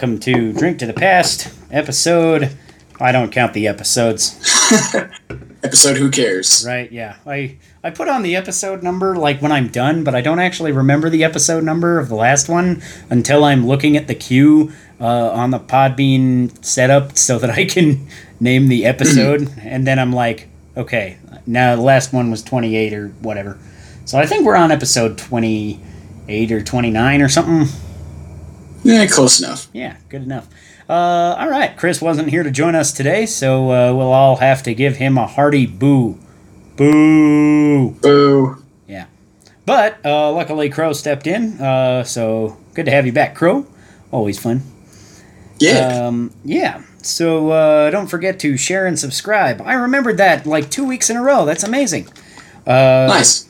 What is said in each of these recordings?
Welcome to Drink to the Past episode. I don't count the episodes. Episode Who Cares? Right? Yeah, I I put on the episode number like when I'm done, but I don't actually remember the episode number of the last one until I'm looking at the queue uh, on the Podbean setup so that I can name the episode, and then I'm like, okay, now the last one was 28 or whatever. So I think we're on episode 28 or 29 or something. Yeah, close enough. Yeah, good enough. Uh, all right, Chris wasn't here to join us today, so uh, we'll all have to give him a hearty boo. Boo! Boo. Yeah. But uh, luckily, Crow stepped in, uh, so good to have you back, Crow. Always fun. Yeah. Um, yeah. So uh, don't forget to share and subscribe. I remembered that like two weeks in a row. That's amazing. Uh, nice.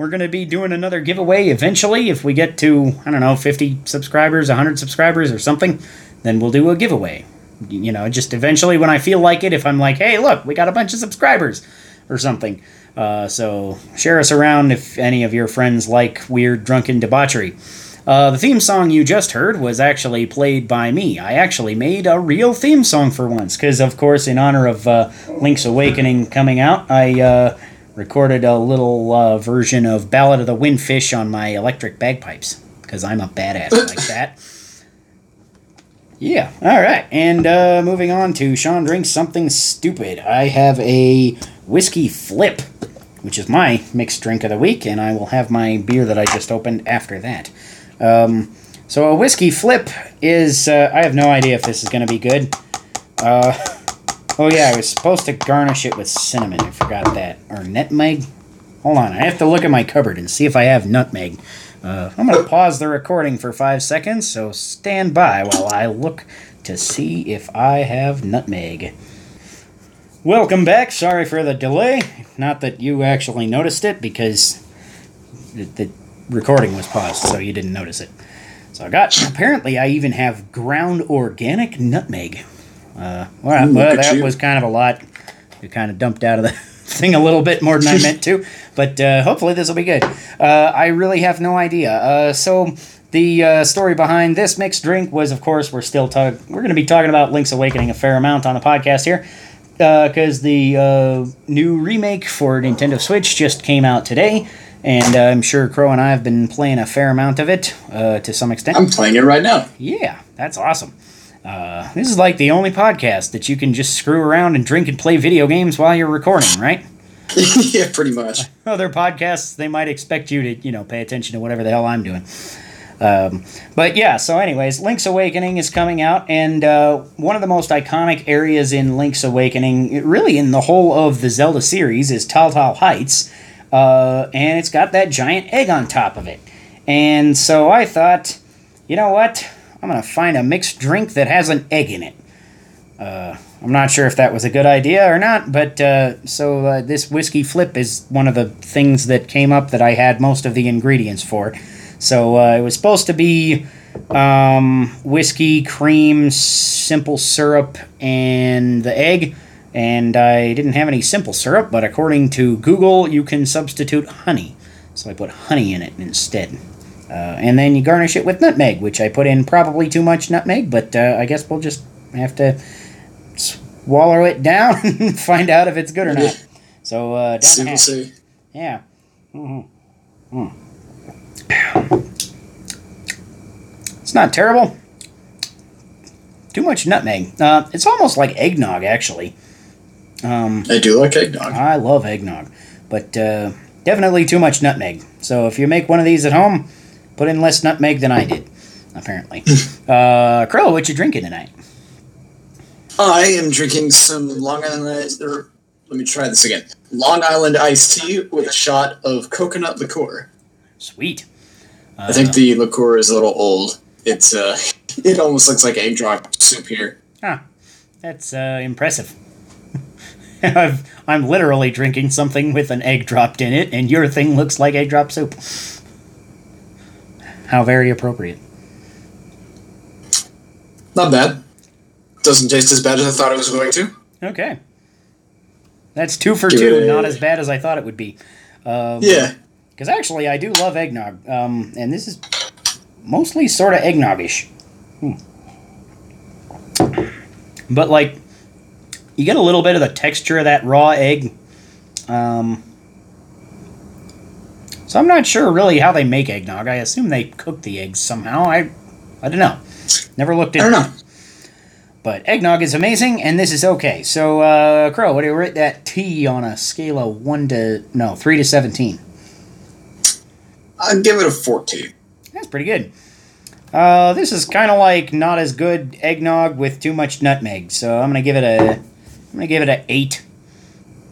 We're going to be doing another giveaway eventually. If we get to, I don't know, 50 subscribers, 100 subscribers or something, then we'll do a giveaway. You know, just eventually when I feel like it, if I'm like, hey, look, we got a bunch of subscribers or something. Uh, so share us around if any of your friends like weird drunken debauchery. Uh, the theme song you just heard was actually played by me. I actually made a real theme song for once, because, of course, in honor of uh, Link's Awakening coming out, I uh, recorded a little uh, version of Ballad of the Windfish on my electric bagpipes, because I'm a badass like that. Yeah, all right. And uh, moving on to Sean drinks something stupid. I have a whiskey flip, which is my mixed drink of the week, and I will have my beer that I just opened after that. Um, so a whiskey flip is uh, I have no idea if this is going to be good. Uh, oh yeah, I was supposed to garnish it with cinnamon. I forgot that or nutmeg. Hold on, I have to look at my cupboard and see if I have nutmeg. Uh, I'm going to pause the recording for five seconds, so stand by while I look to see if I have nutmeg. Welcome back. Sorry for the delay. Not that you actually noticed it because the, the recording was paused, so you didn't notice it. So I got. Apparently, I even have ground organic nutmeg. Uh, well, Ooh, well that you. was kind of a lot. We kind of dumped out of the thing a little bit more than I meant to, but uh, hopefully this will be good. Uh, I really have no idea. Uh, so the uh, story behind this mixed drink was, of course, we're still talk- we're going to be talking about Link's Awakening a fair amount on the podcast here because the uh, new remake for Nintendo Switch just came out today, and uh, I'm sure Crow and I have been playing a fair amount of it uh, to some extent. I'm playing it right now. Yeah, that's awesome. Uh, this is like the only podcast that you can just screw around and drink and play video games while you're recording, right? yeah, pretty much. Other podcasts, they might expect you to, you know, pay attention to whatever the hell I'm doing. Um, but yeah, so anyways, Link's Awakening is coming out, and uh, one of the most iconic areas in Link's Awakening, really in the whole of the Zelda series, is Tal Tal Heights, uh, and it's got that giant egg on top of it. And so I thought, you know what? I'm gonna find a mixed drink that has an egg in it. Uh, I'm not sure if that was a good idea or not, but uh, so uh, this whiskey flip is one of the things that came up that I had most of the ingredients for. So uh, it was supposed to be um, whiskey, cream, simple syrup, and the egg. And I didn't have any simple syrup, but according to Google, you can substitute honey. So I put honey in it instead. Uh, and then you garnish it with nutmeg, which I put in probably too much nutmeg, but uh, I guess we'll just have to swallow it down and find out if it's good or not. So uh, down See, the we'll hatch. see. Yeah. hmm Mm. It's not terrible. Too much nutmeg. Uh, it's almost like eggnog, actually. Um, I do like eggnog. I love eggnog, but uh, definitely too much nutmeg. So if you make one of these at home, put in less nutmeg than I did, apparently. uh, Crow, what you drinking tonight? I am drinking some Long Island. Or, let me try this again. Long Island iced tea with a shot of coconut liqueur. Sweet. Uh, I think the liqueur is a little old. It's uh, it almost looks like egg drop soup here. Ah, That's uh, impressive. I've, I'm literally drinking something with an egg dropped in it, and your thing looks like egg drop soup. How very appropriate. Not bad. Doesn't taste as bad as I thought it was going to. Okay. That's two for Give two, not as bad as I thought it would be. Um, Yeah. Because actually, I do love eggnog, um, and this is mostly sort of eggnoggish. But like, you get a little bit of the texture of that raw egg. Um, so I'm not sure really how they make eggnog. I assume they cook the eggs somehow. I, I don't know. Never looked into. I don't it. know. But eggnog is amazing, and this is okay. So, uh, Crow, what do you rate that tea on a scale of one to no three to seventeen? I'd give it a 14. That's pretty good. Uh, this is kind of like not as good eggnog with too much nutmeg, so I'm gonna give it a, I'm gonna give it a eight.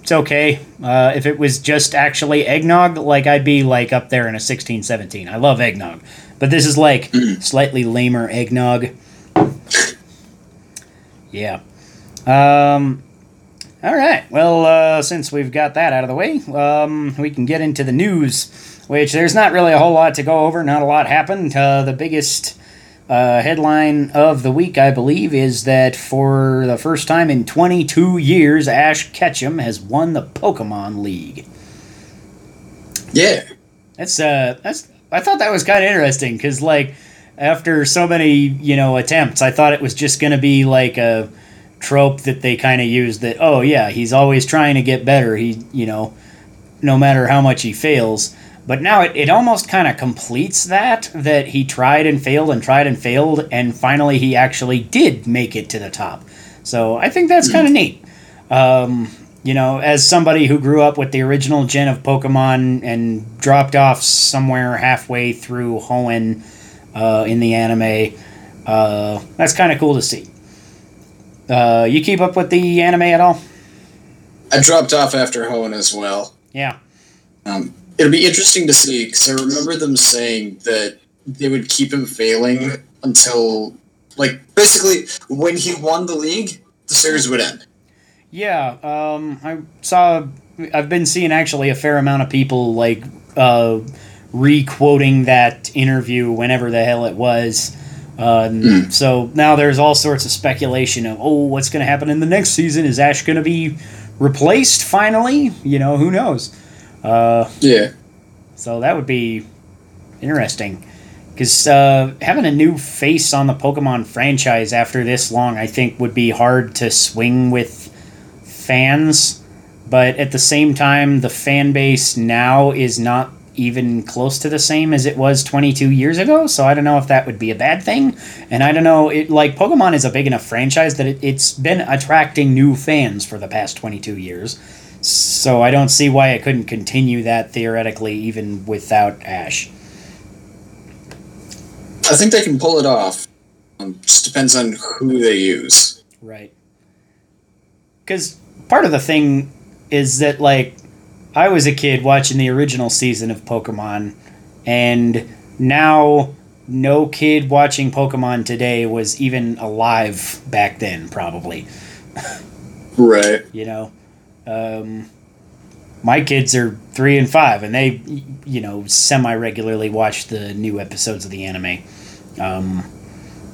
It's okay. Uh, if it was just actually eggnog, like I'd be like up there in a 16, 17. I love eggnog, but this is like slightly lamer eggnog. Yeah. Um. All right. Well, uh, since we've got that out of the way, um, we can get into the news, which there's not really a whole lot to go over. Not a lot happened. Uh, the biggest uh, headline of the week, I believe, is that for the first time in 22 years, Ash Ketchum has won the Pokemon League. Yeah. That's uh, that's. I thought that was kind of interesting because like after so many you know attempts, I thought it was just gonna be like a trope that they kind of used that oh yeah he's always trying to get better he you know no matter how much he fails but now it, it almost kind of completes that that he tried and failed and tried and failed and finally he actually did make it to the top so i think that's kind of neat um, you know, as somebody who grew up with the original gen of Pokemon and dropped off somewhere halfway through Hoenn uh, in the anime, uh, that's kind of cool to see. Uh, you keep up with the anime at all? I dropped off after Hoenn as well. Yeah. Um, it'll be interesting to see because I remember them saying that they would keep him failing until, like, basically when he won the league, the series would end. Yeah, um, I saw. I've been seeing actually a fair amount of people like uh, re-quoting that interview whenever the hell it was. Uh, and So now there's all sorts of speculation of oh, what's going to happen in the next season? Is Ash going to be replaced finally? You know, who knows? Uh, Yeah. so that would be interesting. Because uh, having a new face on the Pokemon franchise after this long, I think, would be hard to swing with fans. But at the same time, the fan base now is not even close to the same as it was 22 years ago. So I don't know if that would be a bad thing. And I don't know, it like Pokemon is a big enough franchise that it, it's been attracting new fans for the past 22 years. So I don't see why I couldn't continue that theoretically even without Ash. I think they can pull it off. Um, just depends on who they use. Right. Because part of the thing is that, like, I was a kid watching the original season of Pokemon, and now no kid watching Pokemon today was even alive back then, probably. Right. You know? Um, my kids are three and five, and they, you know, semi regularly watch the new episodes of the anime. Um,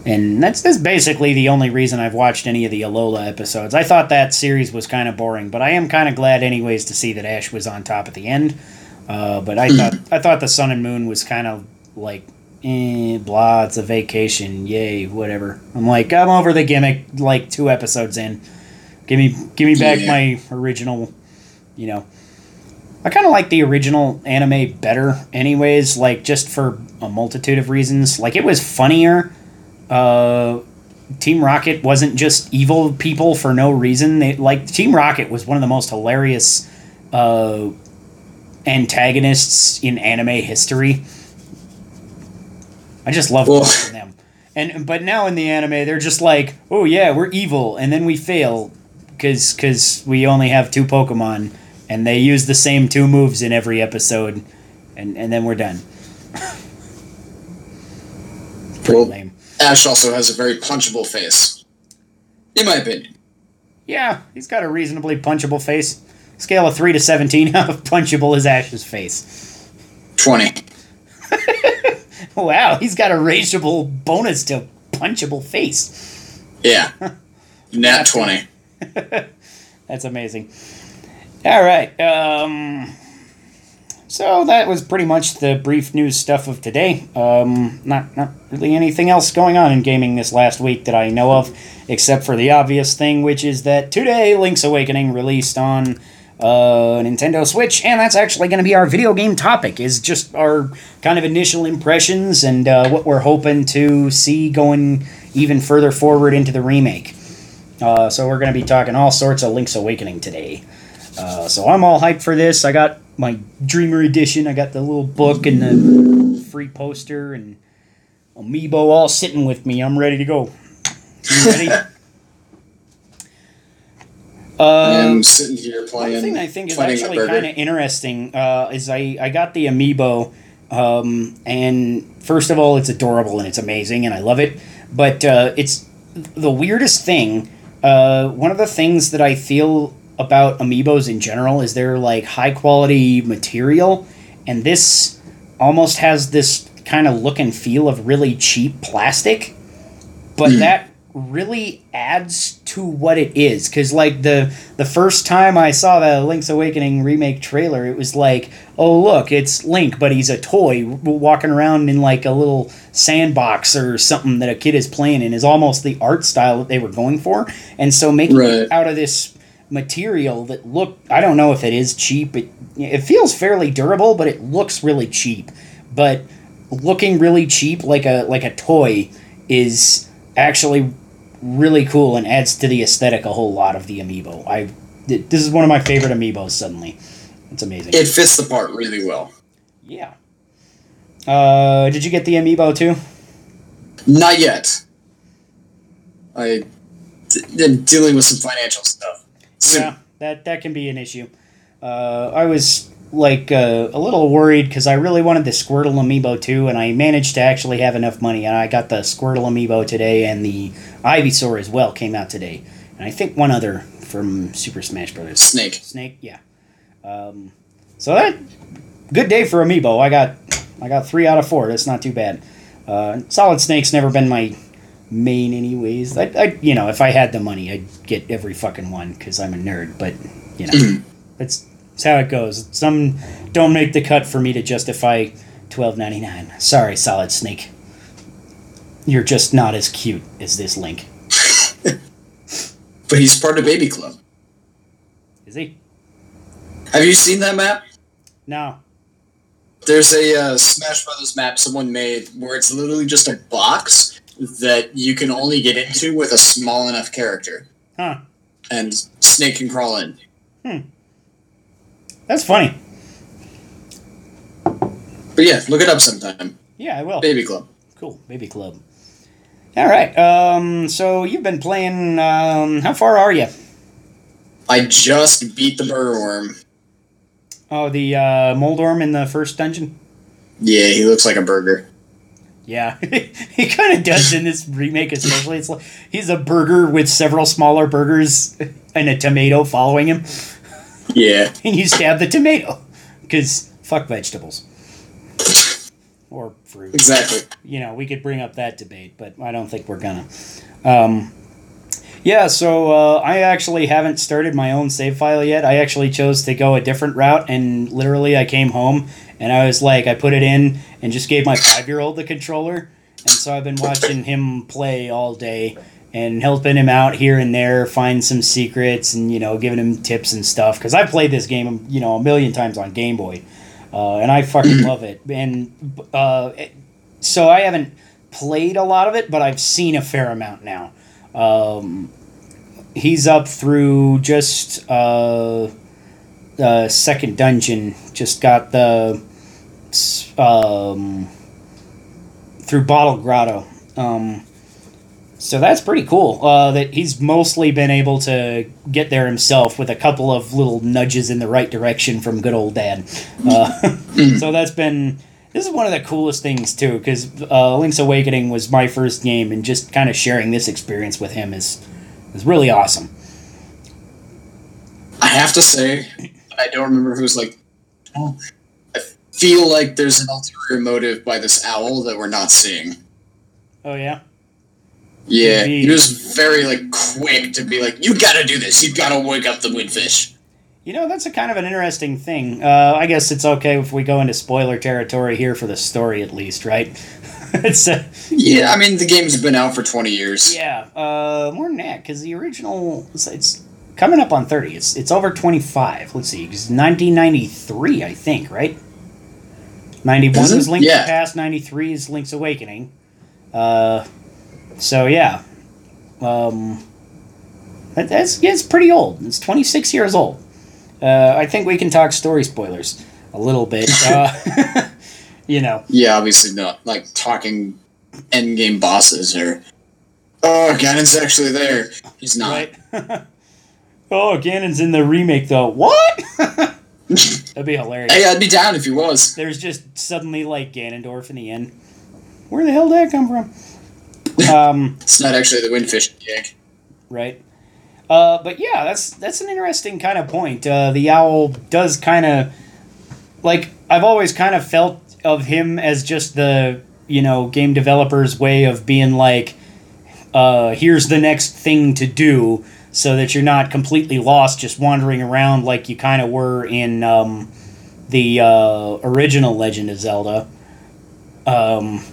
and that's, that's basically the only reason I've watched any of the Alola episodes. I thought that series was kind of boring, but I am kind of glad, anyways, to see that Ash was on top at the end. Uh, but I thought I thought the Sun and Moon was kind of like, eh, blah. It's a vacation, yay, whatever. I'm like, I'm over the gimmick. Like two episodes in, give me give me back Yeah. my original. You know, I kind of like the original anime better, anyways. Like just for a multitude of reasons. Like it was funnier. Uh, Team Rocket wasn't just evil people for no reason. They like Team Rocket was one of the most hilarious uh, antagonists in anime history. I just love Well- them. And but now in the anime, they're just like, oh yeah, we're evil, and then we fail because because we only have two Pokemon, and they use the same two moves in every episode, and and then we're done. Pretty Well- lame. Ash also has a very punchable face. In my opinion. Yeah, he's got a reasonably punchable face. Scale of three to seventeen, how punchable is Ash's face? 20. Wow, he's got a rageable bonus to punchable face. Yeah. Nat 20. That's amazing. All right. Um, so that was pretty much the brief news stuff of today. Um, not not really anything else going on in gaming this last week that I know of, except for the obvious thing, which is that today Link's Awakening released on uh, Nintendo Switch, and that's actually going to be our video game topic. Is just our kind of initial impressions and uh, what we're hoping to see going even further forward into the remake. Uh, so we're going to be talking all sorts of Link's Awakening today. Uh, so I'm all hyped for this. I got my Dreamer edition. I got the little book and the free poster and amiibo all sitting with me. I'm ready to go. You ready? I'm sitting here playing. One thing I think is actually kind of interesting uh, is I, I got the amiibo, um, and first of all, it's adorable and it's amazing, and I love it. But uh, it's the weirdest thing. Uh, one of the things that I feel about amiibos in general is they're like high quality material, and this almost has this kind of look and feel of really cheap plastic but that really adds to what it is. Because like the the first time i saw the link's awakening remake trailer it was like oh look it's link but he's a toy walking around in like a little sandbox or something that a kid is playing in is almost the art style that they were going for. And so making Right. it out of this material that look i don't know if it is cheap it it feels fairly durable but it looks really cheap. But looking really cheap like a like a toy is actually really cool and adds to the aesthetic a whole lot of the amiibo. I th- this is one of my favorite amiibos suddenly. It's amazing. It fits the part really well. yeah. Uh, did you get the amiibo too? Not yet. I am dealing with some financial stuff. Soon. Yeah, that that can be an issue. Uh, I was like uh, a little worried because I really wanted the Squirtle amiibo too, and I managed to actually have enough money, and I got the Squirtle amiibo today, and the Ivysaur as well came out today, and I think one other from Super Smash Brothers. Snake. Snake, yeah. Um, so that good day for amiibo. I got I got three out of four. That's not too bad. Uh, Solid Snake's never been my main, anyways. I, I you know if I had the money, I'd get every fucking one because I'm a nerd. But you know, that's, that's how it goes. Some don't make the cut for me to justify twelve ninety nine. Sorry, Solid Snake. You're just not as cute as this Link, But he's part of Baby Club. is he? Have you seen that map? No. There's a uh, Smash Brothers map someone made where it's literally just a box that you can only get into with a small enough character, Huh. and Snake can crawl in. That's funny. But yeah, look it up sometime. Yeah, I will. Baby Club. Cool, baby club. All right. Um. So you've been playing. Um. How far are you? I just beat the Burger Worm. Oh, the uh, Moldorm in the first dungeon. Yeah, he looks like a burger. Yeah, he kind of does in this remake, especially. It's like he's a burger with several smaller burgers and a tomato following him, Yeah. and you stab the tomato because fuck vegetables or fruit. Exactly. you know, we could bring up that debate, but I don't think we're gonna. Um, yeah, so uh, I actually haven't started my own save file yet. I actually chose to go a different route, and literally, I came home and I was like, I put it in and just gave my five year old the controller, and so I've been watching him play all day and helping him out here and there, find some secrets, and you know, giving him tips and stuff. Because I played this game, you know, a million times on Game Boy, uh, and I fucking love it. And uh, so I haven't played a lot of it, but I've seen a fair amount now. Um, he's up through just uh, the second dungeon. Just got the um, through Bottle Grotto. Um, so that's pretty cool. Uh, that he's mostly been able to get there himself with a couple of little nudges in the right direction from good old dad. Uh, so that's been this is one of the coolest things too, because uh, Link's Awakening was my first game, and just kind of sharing this experience with him is is really awesome. I have to say, I don't remember who's like. oh, I feel like there's an ulterior motive by this owl that we're not seeing. Oh yeah, Yeah, he was very like quick to be like, "You got to do this. You got to wake up the windfish." You know, that's a kind of an interesting thing. Uh, I guess it's okay if we go into spoiler territory here for the story, at least, right? it's uh, Yeah, I mean the game's been out for twenty years. yeah, uh, more than that because the original it's, it's coming up on thirty. It's it's over twenty five. Let's see, it's nineteen ninety three, I think, right? Ninety one Is it? Link's Yeah. Past. Ninety three is Link's Awakening. Uh, so yeah, um, that, that's yeah, it's pretty old. It's twenty six years old. Uh, I think we can talk story spoilers a little bit. Uh, you know, Yeah, obviously not like talking end game bosses or oh Ganon's actually there. He's not. right? oh, Ganon's in the remake though. What? That'd be hilarious. Hey, I'd be down if he was. There's just suddenly like Ganondorf in the end. Where the hell did that come from? Um, It's not actually the windfish gig. right. Uh, but yeah, that's that's an interesting kind of point. Uh, the owl does kind of like I've always kind of felt of him as just the you know game developer's way of being like, uh, here's the next thing to do, so that you're not completely lost, just wandering around like you kind of were in um, the uh, original Legend of Zelda. Um,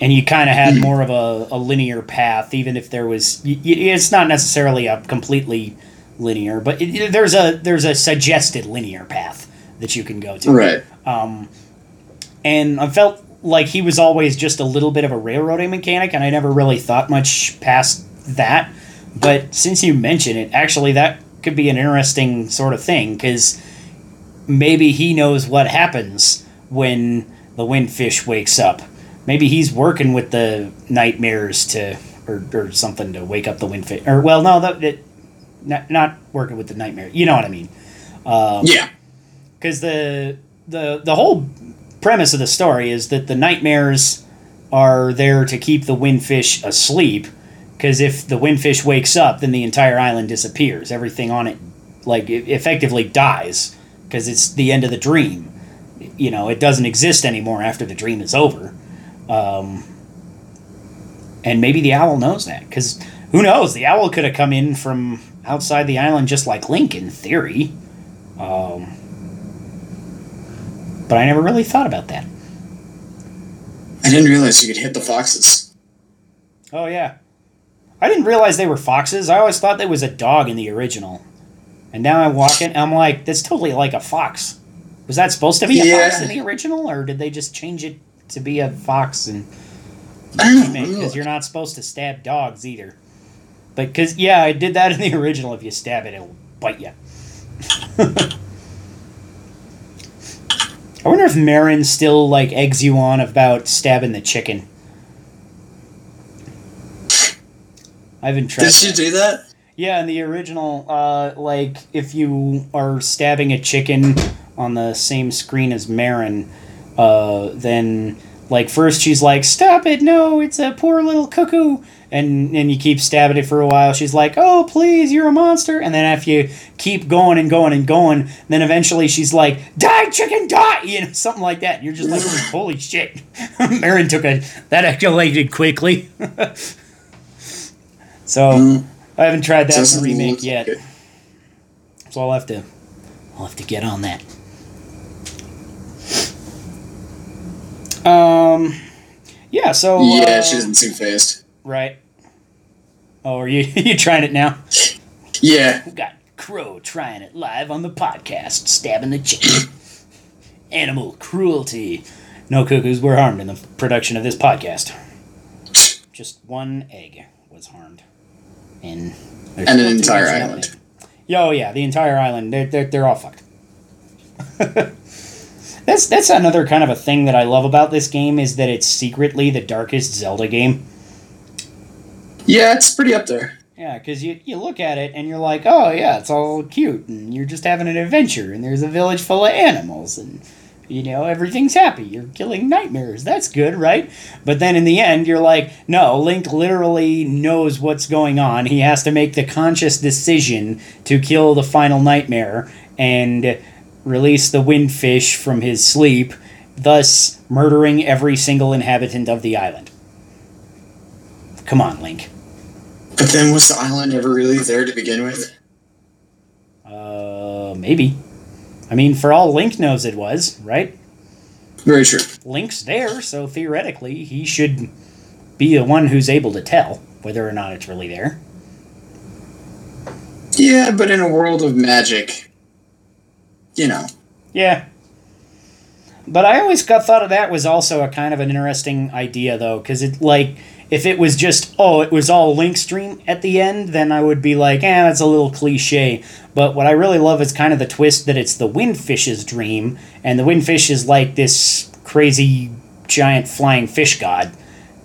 and you kind of had mm. more of a, a linear path, even if there was. Y- y- it's not necessarily a completely linear, but it, there's a there's a suggested linear path that you can go to. Right. Um, and I felt like he was always just a little bit of a railroading mechanic, and I never really thought much past that. But since you mention it, actually, that could be an interesting sort of thing because maybe he knows what happens when the windfish wakes up. Maybe he's working with the nightmares to, or, or something to wake up the windfish. Or well, no, that it, not not working with the nightmare. You know what I mean? Um, yeah. because the the the whole premise of the story is that the nightmares are there to keep the windfish asleep because if the windfish wakes up then the entire island disappears everything on it like it effectively dies because it's the end of the dream you know it doesn't exist anymore after the dream is over um, and maybe the owl knows that because who knows the owl could have come in from outside the island just like link in theory um, but I never really thought about that. I didn't realize you could hit the foxes. Oh yeah, I didn't realize they were foxes. I always thought there was a dog in the original, and now I'm walking. I'm like, that's totally like a fox. Was that supposed to be a Yeah. fox in the original, or did they just change it to be a fox and I don't know. because you're not supposed to stab dogs either? But because yeah, I did that in the original. If you stab it, it'll bite you. I wonder if Marin still like eggs you on about stabbing the chicken. I haven't tried. Did she do that? Yeah, in the original, uh, like if you are stabbing a chicken on the same screen as Marin, uh, then like first she's like, "Stop it! No, it's a poor little cuckoo," and and you keep stabbing it for a while. She's like, "Oh, please, you're a monster!" And then if you keep going and going and going, then eventually she's like, "Die, chicken, die!" You know, something like that. And you're just like, "Holy shit!" Marin took a that escalated quickly. so. Mm, I haven't tried that remake yet, good. so I'll have to, I'll have to get on that. Um, yeah. So Yeah, uh, she doesn't seem phased. right. Oh, are you you trying it now? Yeah. We got Crow trying it live on the podcast, stabbing the chicken. Animal cruelty. No cuckoos were harmed in the production of this podcast. Just one egg was harmed, and there's And an entire in island. Yo, yeah, the entire island. They're they're, they're all fucked. that's that's another kind of a thing that I love about this game is that it's secretly the darkest Zelda game. Yeah, it's pretty up there. Yeah, because you, you look at it and you're like, oh, yeah, it's all cute, and you're just having an adventure, and there's a village full of animals, and, you know, everything's happy. You're killing nightmares. That's good, right? But then in the end, you're like, no, Link literally knows what's going on. He has to make the conscious decision to kill the final nightmare and release the windfish from his sleep, thus murdering every single inhabitant of the island. Come on, Link. But then was the island ever really there to begin with? Uh, maybe. I mean, for all Link knows, it was right. Very true. Link's there, so theoretically, he should be the one who's able to tell whether or not it's really there. Yeah, but in a world of magic, you know. Yeah. But I always got thought of that was also a kind of an interesting idea though, because it like if it was just oh it was all Link's dream at the end, then I would be like, eh, that's a little cliche. But what I really love is kind of the twist that it's the Windfish's dream, and the Windfish is like this crazy giant flying fish god,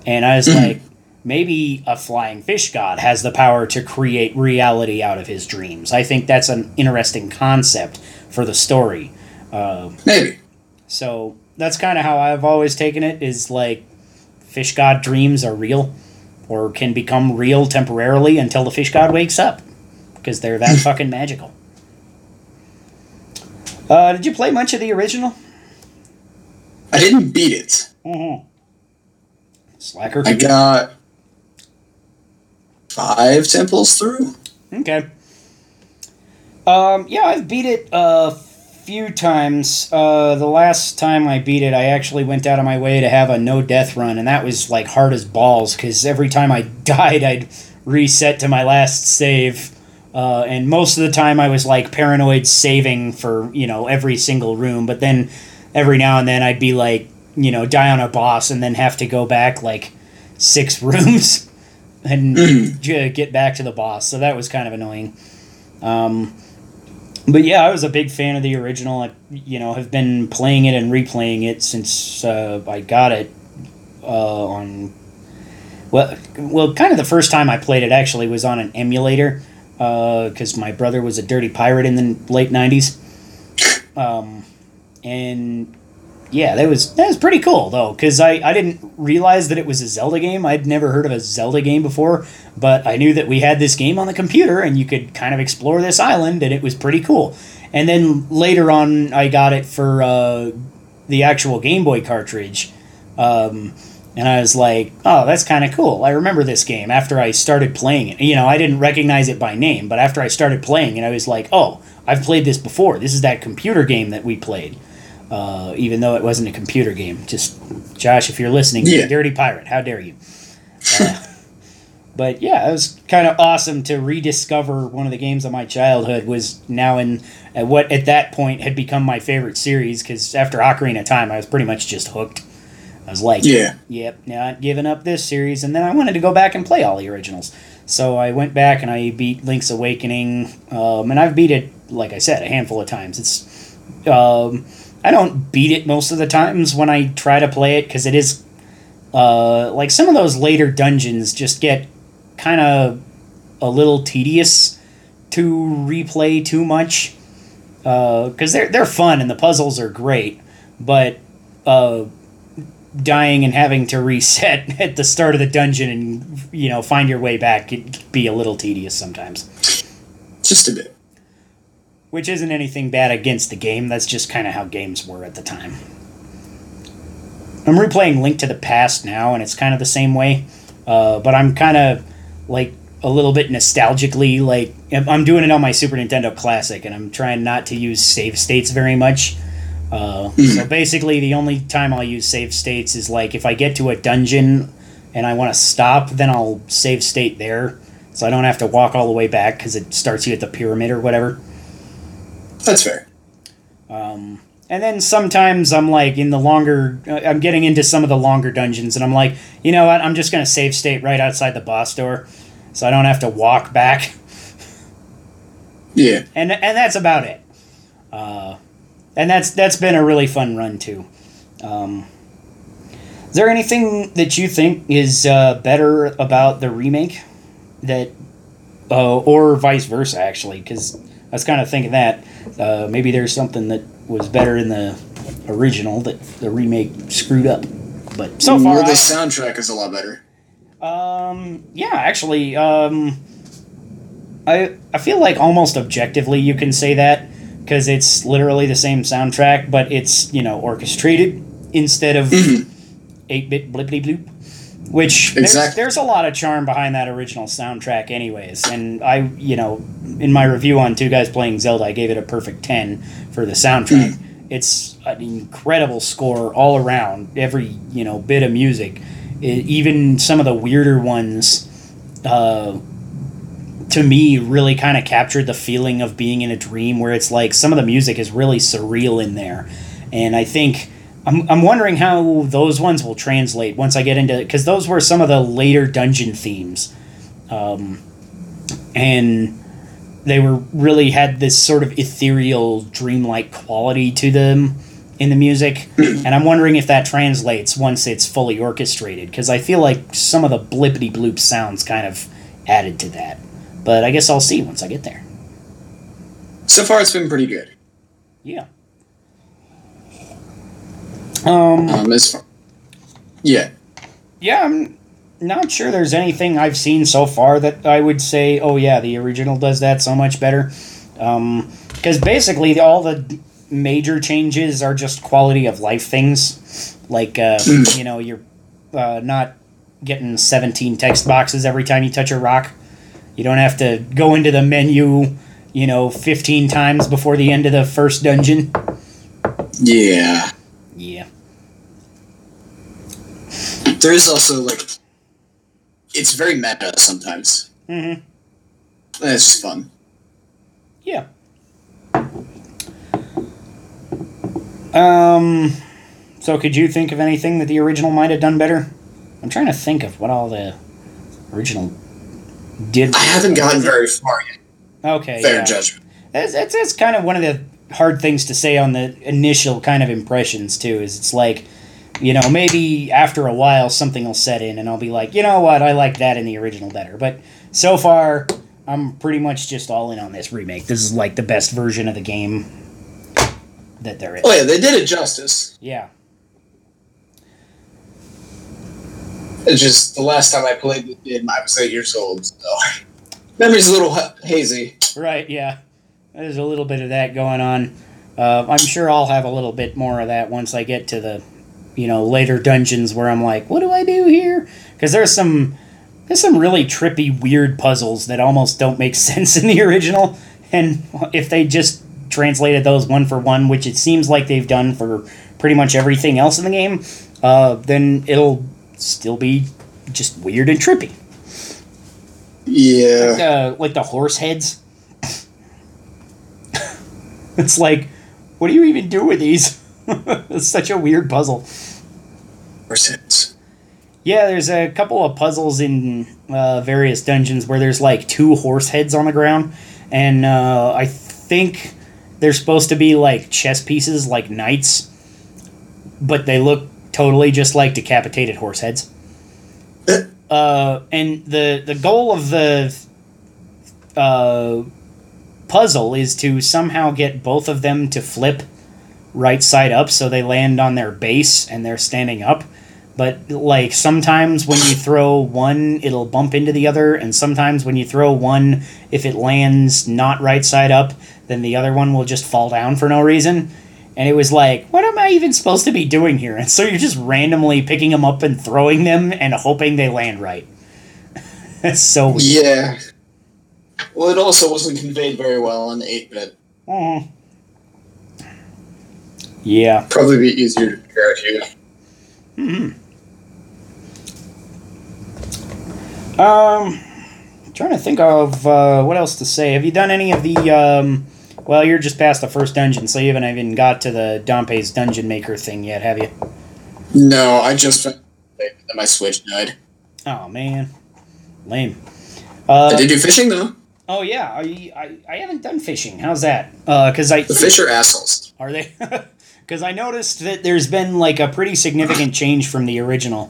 and I was like. Maybe a flying fish god has the power to create reality out of his dreams. I think that's an interesting concept for the story. Uh, Maybe. so that's kind of how I've always taken it is like fish god dreams are real or can become real temporarily until the fish god wakes up because they're that fucking magical. Uh, did you play much of the original? I didn't beat it. Mm-hmm. Slacker. I got five temples through. Okay. Um, yeah, I've beat it a few times. Uh, the last time I beat it, I actually went out of my way to have a no death run, and that was like hard as balls because every time I died, I'd reset to my last save. Uh, and most of the time, I was like paranoid saving for you know every single room. But then every now and then, I'd be like you know die on a boss and then have to go back like six rooms and get back to the boss. So that was kind of annoying. Um, but yeah, I was a big fan of the original. I, you know, have been playing it and replaying it since uh, I got it uh, on. Well, well, kind of the first time I played it actually was on an emulator because my brother was a dirty pirate in the late '90s, um, and yeah, that was that was pretty cool though because I, I didn't realize that it was a Zelda game. I'd never heard of a Zelda game before, but I knew that we had this game on the computer and you could kind of explore this island and it was pretty cool. And then later on, I got it for uh, the actual Game Boy cartridge, um, and I was like, oh, that's kind of cool. I remember this game after I started playing it. You know, I didn't recognize it by name, but after I started playing it, I was like, oh, I've played this before. This is that computer game that we played uh, even though it wasn't a computer game. Just Josh, if you're listening, Yeah. dirty pirate, how dare you? Uh, but yeah, it was kind of awesome to rediscover one of the games of my childhood. Was now in at what at that point had become my favorite series because after Ocarina of Time, I was pretty much just hooked. I was like, Yeah. yep, not giving up this series. And then I wanted to go back and play all the originals. So I went back and I beat Link's Awakening. Um, and I've beat it, like I said, a handful of times. It's. Um, I don't beat it most of the times when I try to play it because it is. Uh, like some of those later dungeons just get kind of a little tedious to replay too much. Because they're, they're fun and the puzzles are great. But. Uh, dying and having to reset at the start of the dungeon and you know find your way back could be a little tedious sometimes Just a bit. Which isn't anything bad against the game. That's just kind of how games were at the time. I'm replaying link to the past now and it's kind of the same way uh, but i'm kind of like a little bit nostalgically like i'm doing it on my super nintendo classic and i'm trying not to use save states very much uh, so basically the only time i'll use save states is like if i get to a dungeon and i want to stop then i'll save state there so i don't have to walk all the way back because it starts you at the pyramid or whatever That's fair. um, and then sometimes I'm like in the longer, uh, I'm getting into some of the longer dungeons, and I'm like, you know what? I'm just gonna save state right outside the boss door, so I don't have to walk back, Yeah. and and that's about it. Uh, and that's that's been a really fun run too. Um, is there anything that you think is uh, better about the remake that, uh, or vice versa, actually? Because I was kind of thinking that uh, maybe there's something that was better in the original that the remake screwed up. But so far, well, the I- soundtrack is a lot better. um, yeah, actually, um, I I feel like almost objectively you can say that because it's literally the same soundtrack, but it's you know orchestrated instead of Mhm. eight bit blippity bloop. Which there's, Exactly. there's a lot of charm behind that original soundtrack, anyways. And I, you know, in my review on Two Guys Playing Zelda, I gave it a perfect 10 for the soundtrack. It's an incredible score all around, every, you know, bit of music. It, even some of the weirder ones, uh, to me, really kind of captured the feeling of being in a dream where it's like some of the music is really surreal in there. And I think. I'm, I'm wondering how those ones will translate once I get into it because those were some of the later dungeon themes, um, and they were really had this sort of ethereal, dreamlike quality to them in the music, and I'm wondering if that translates once it's fully orchestrated because I feel like some of the blippity bloop sounds kind of added to that, but I guess I'll see once I get there. So far, it's been pretty good. Yeah. Um. Um, as far, yeah, Yeah, I'm not sure there's anything I've seen so far that I would say, oh yeah, the original does that so much better. Um, Because basically, all the major changes are just quality of life things. Like, uh, you know, you're uh, not getting 17 text boxes every time you touch a rock. You don't have to go into the menu, you know, 15 times before the end of the first dungeon. yeah. Yeah. There is also like, it's very meta sometimes. hmm That's just fun. Yeah. Um. So, could you think of anything that the original might have done better? I'm trying to think of what all the original did. I haven't gotten very far yet. Okay. Fair yeah. judgment. That's, that's, that's kind of one of the hard things to say on the initial kind of impressions too. Is it's like, you know, maybe after a while something will set in, and I'll be like, you know what, I like that in the original better. But so far, I'm pretty much just all in on this remake. This is like the best version of the game that there is. Oh yeah, they did it justice. Yeah. It's just the last time I played the game, I was eight years old, so memory's a little hazy. Right. Yeah. There's a little bit of that going on. Uh, I'm sure I'll have a little bit more of that once I get to the, you know, later dungeons where I'm like, what do I do here? Because there's some, there's some really trippy, weird puzzles that almost don't make sense in the original, and if they just translated those one for one, which it seems like they've done for pretty much everything else in the game, uh, then it'll still be just weird and trippy. Yeah. uh, like the horse heads. it's like, what do you even do with these? it's such a weird puzzle. Percent. Yeah, there's a couple of puzzles in uh, various dungeons where there's like two horse heads on the ground, and uh, I think they're supposed to be like chess pieces, like knights, but they look totally just like decapitated horse heads. Uh, and the the goal of the uh, puzzle is to somehow get both of them to flip right side up so they land on their base and they're standing up but like sometimes when you throw one it'll bump into the other and sometimes when you throw one if it lands not right side up then the other one will just fall down for no reason and it was like what am i even supposed to be doing here and so you're just randomly picking them up and throwing them and hoping they land right that's so weird. Yeah. Well, it also wasn't conveyed very well on 8 bit. Mhm. Yeah Probably be easier to figure out here. Um, trying to think of uh, what else to say. Have you done any of the? Um, well, you're just past the first dungeon, so you haven't even got to the Dampé's Dungeon Maker thing yet, have you? No, I just my Switch died. Oh man, lame. Uh, I did do fishing though. oh yeah, I, I I haven't done fishing. How's that? Uh, cause I The fish are assholes. are they? Because I noticed that there's been like a pretty significant change from the original.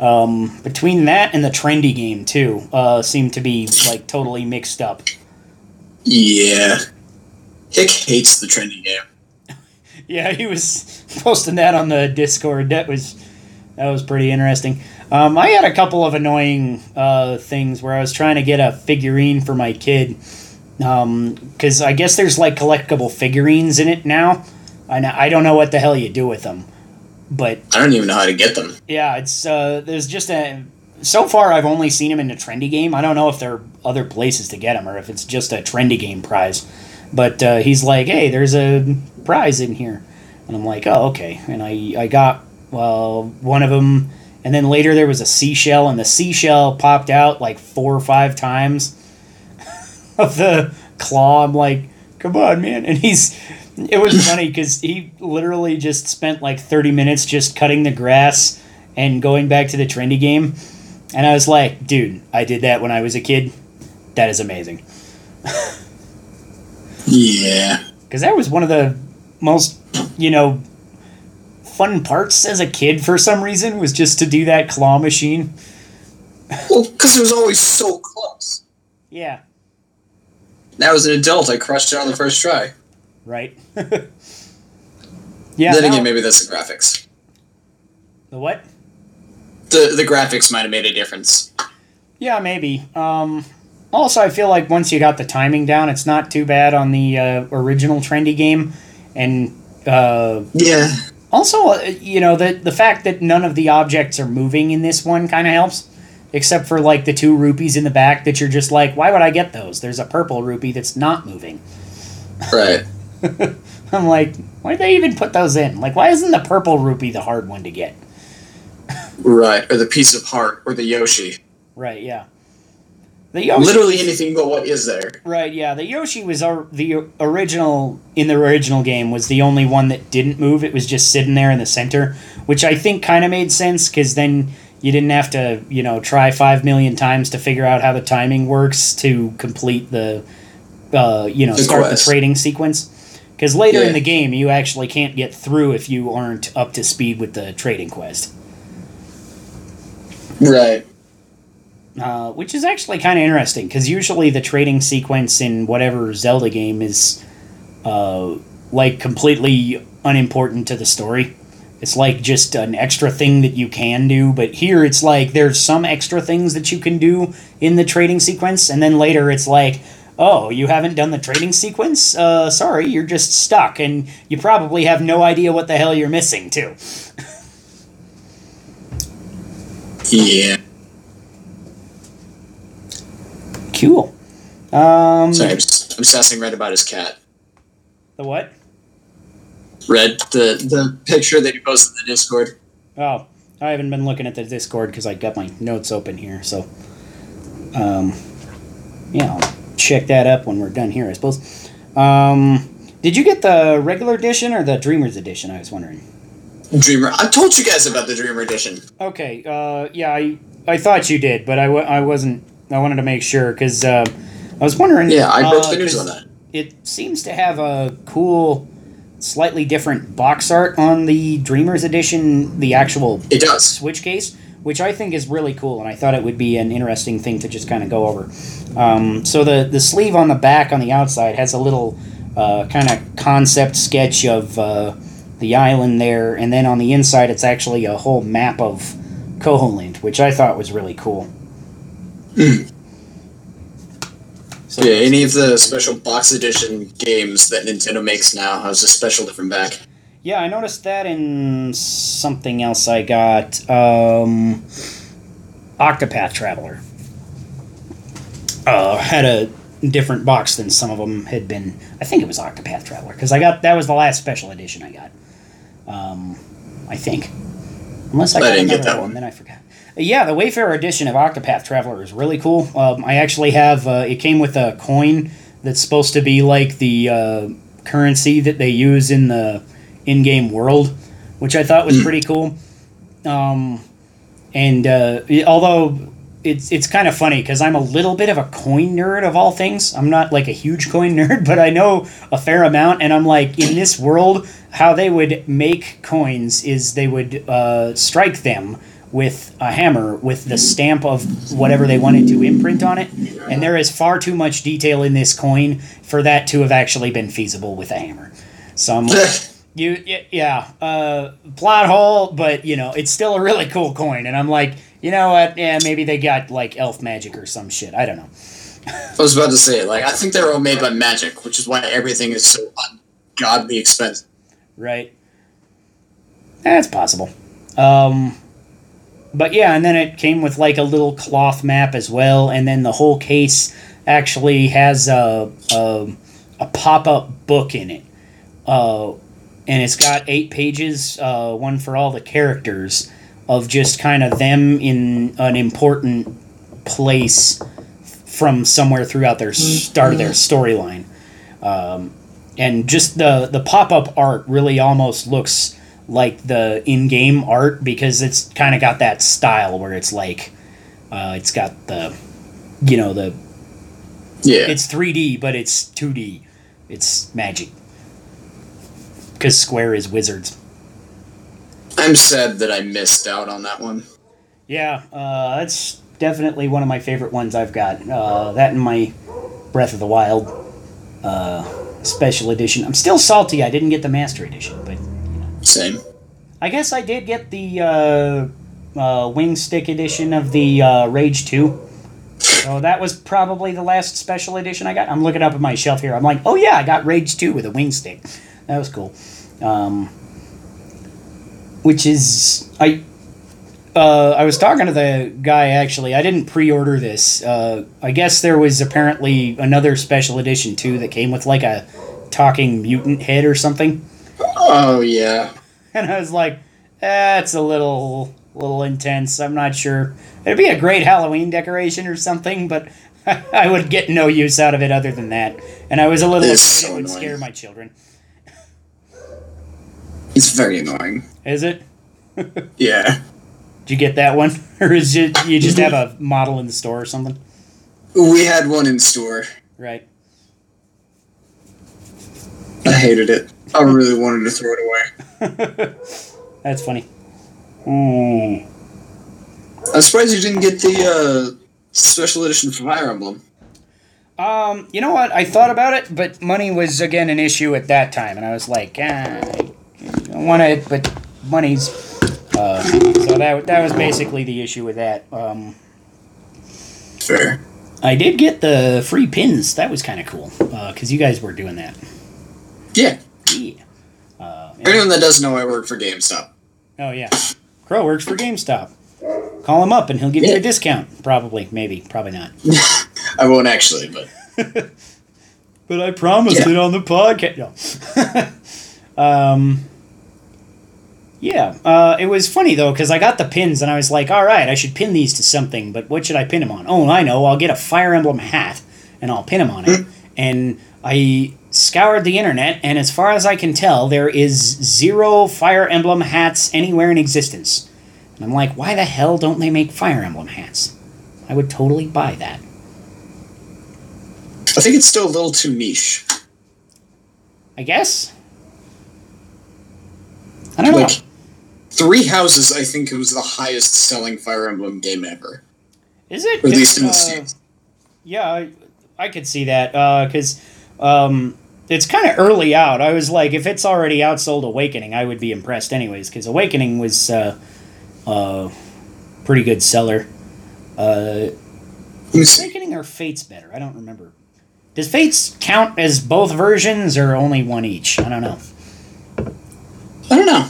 Um, between that and the trendy game too, uh, seem to be like totally mixed up. Yeah. Hick hates the trendy game. Yeah, he was posting that on the Discord. That was that was pretty interesting. Um, I had a couple of annoying uh, things where I was trying to get a figurine for my kid, because I guess there's like collectible figurines in it now. I know, I don't know what the hell you do with them, but I don't even know how to get them. yeah, it's uh, there's just a so far I've only seen him in a trendy game. I don't know if there are other places to get them or if it's just a trendy game prize. But uh, he's like, hey, there's a prize in here. And I'm like, oh, okay. And I, I got well, one of them. And then later there was a seashell, and the seashell popped out like four or five times of the claw. I'm like, come on, man. And he's, it was funny because he literally just spent like 30 minutes just cutting the grass and going back to the trendy game. And I was like, dude, I did that when I was a kid. That is amazing. yeah. Because that was one of the most, you know, fun parts as a kid for some reason was just to do that claw machine. Well, because it was always so close. Yeah. Now as an adult, I crushed it on the first try. Right. yeah. then again, maybe that's the graphics. the what? The the graphics might have made a difference. Yeah, maybe. Um, also, I feel like once you got the timing down, it's not too bad on the uh, original trendy game, and uh, Yeah. also, uh, you know, the the fact that none of the objects are moving in this one kind of helps, except for like the two rupees in the back that you're just like, why would I get those? There's a purple rupee that's not moving. Right. I'm like, why would they even put those in? Like, why isn't the purple rupee the hard one to get? Right. Or the piece of heart, or the Yoshi. Right? Yeah. The Yoshi. Literally anything but what is there. Right, yeah. The Yoshi was our, the original in the original game was the only one that didn't move. It was just sitting there in the center, which I think kind of made sense because then you didn't have to, you know, try five million times to figure out how the timing works to complete the, uh, you know, The start quest. the trading sequence. Because later Yeah. in the game, you actually can't get through if you aren't up to speed with the trading quest. Right. uh, which is actually kind of interesting because usually the trading sequence in whatever Zelda game is uh, like completely unimportant to the story. It's like just an extra thing that you can do, but here it's like there's some extra things that you can do in the trading sequence, and then later it's like, oh, you haven't done the trading sequence? Uh, sorry, you're just stuck, and you probably have no idea what the hell you're missing, too. Yeah. Cool. Um, Sorry, I'm obsessing Red about his cat. The what? Red, the the picture that he posted in the Discord. Oh, I haven't been looking at the Discord because I got my notes open here. So, um, yeah, check that up when we're done here, I suppose. Um, did you get the regular edition or the Dreamers edition? I was wondering. Dreamer. I told you guys about the Dreamer edition. Okay. Uh, yeah, I I thought you did, but I, w- I wasn't. I wanted to make sure because uh, I was wondering. Yeah, I broke uh, the news on that. It seems to have a cool, slightly different box art on the Dreamers edition. The actual It does. switch case, which I think is really cool, and I thought it would be an interesting thing to just kind of go over. Um, so the the sleeve on the back on the outside has a little uh, kind of concept sketch of uh, the island there, and then on the inside it's actually a whole map of Koholint, which I thought was really cool. So Yeah, any of the special box edition games that Nintendo makes now has a special different back. Yeah, I noticed that in something else I got. Um, Octopath Traveler. Uh, had a different box than some of them had been. I think it was Octopath Traveler because I got that was the last special edition I got. Um, I think, unless I I didn't get that one, one. then I forgot. Yeah, the Wayfarer edition of Octopath Traveler is really cool. Um, I actually have. Uh, it came with a coin that's supposed to be like the uh, currency that they use in the in-game world, which I thought was pretty cool. Um, and uh, it- although it's it's kind of funny because I'm a little bit of a coin nerd of all things. I'm not like a huge coin nerd, but I know a fair amount. And I'm like in this world, how they would make coins is they would uh, strike them with a hammer with the stamp of whatever they wanted to imprint on it. And there is far too much detail in this coin for that to have actually been feasible with a hammer. So I'm like, you yeah uh plot hole but you know it's still a really cool coin and i'm like you know what? Yeah maybe they got like elf magic or some shit. I don't know. I was about to say, like, I think they're all made by magic, which is why everything is so ungodly expensive. right. That's possible. Um but yeah, and then it came with like a little cloth map as well, and then the whole case actually has a a, a pop up book in it, uh, and it's got eight pages, uh, one for all the characters of just kind of them in an important place from somewhere throughout their start of their storyline. Um, and just the the pop up art really almost looks like the in game art because it's kind of got that style where it's like uh, it's got the you know the Yeah. it's 3D but it's 2D. It's magic because Square is wizards. I'm sad that I missed out on that one. Yeah, uh, that's definitely one of my favorite ones I've got. Uh, that and my Breath of the Wild uh, special edition. I'm still salty I didn't get the Master Edition, but Same. I guess I did get the uh, uh, Wingstick edition of the uh, Rage 2. So that was probably the last special edition I got. I'm looking up at my shelf here. I'm like, oh yeah, I got Rage 2 with a Wingstick. That was cool. Um, which is I. Uh, I was talking to the guy actually. I didn't pre-order this. Uh, I guess there was apparently another special edition too that came with like a talking mutant head or something. Oh yeah. And I was like, that's a little little intense. I'm not sure. It'd be a great Halloween decoration or something, but I would get no use out of it other than that. And I was a little afraid so it would annoying. scare my children. It's very annoying. Is it? Yeah. Did you get that one, or is it you just have a model in the store or something? We had one in store. Right. I hated it. I really wanted to throw it away. That's funny. Mm. I'm surprised you didn't get the uh, special edition for Fire Emblem. Um, you know what? I thought about it, but money was again an issue at that time, and I was like, ah, I want it, but money's. Uh, so that that was basically the issue with that. Um, Fair. I did get the free pins. That was kind of cool because you guys were doing that. Yeah. Yeah. Uh, anyone that doesn't know, I work for GameStop. oh yeah. Crow works for GameStop. Call him up and he'll give you a discount. Probably, maybe, probably not. I won't actually, but But I promised Yeah. it on the podcast. No. um, yeah, uh, it was funny though because I got the pins and I was like, all right, I should pin these to something, but what should I pin them on? Oh, I know, I'll get a Fire Emblem hat and I'll pin them on it. and I scoured the internet, and as far as I can tell, there is zero Fire Emblem hats anywhere in existence. And I'm like, why the hell don't they make Fire Emblem hats? I would totally buy that. I think it's still a little too niche. I guess. I don't know. Three Houses, I think, it was the highest selling Fire Emblem game ever. Is it? Or at least in the Uh, States. Yeah, I, I could see that because um, it's kind of early out. I was like, if it's already outsold Awakening, I would be impressed anyways because Awakening was uh, uh, pretty good seller. Uh, Let me see. Awakening or Fates better? I don't remember. Does Fates count as both versions or only one each? I don't know. I don't know.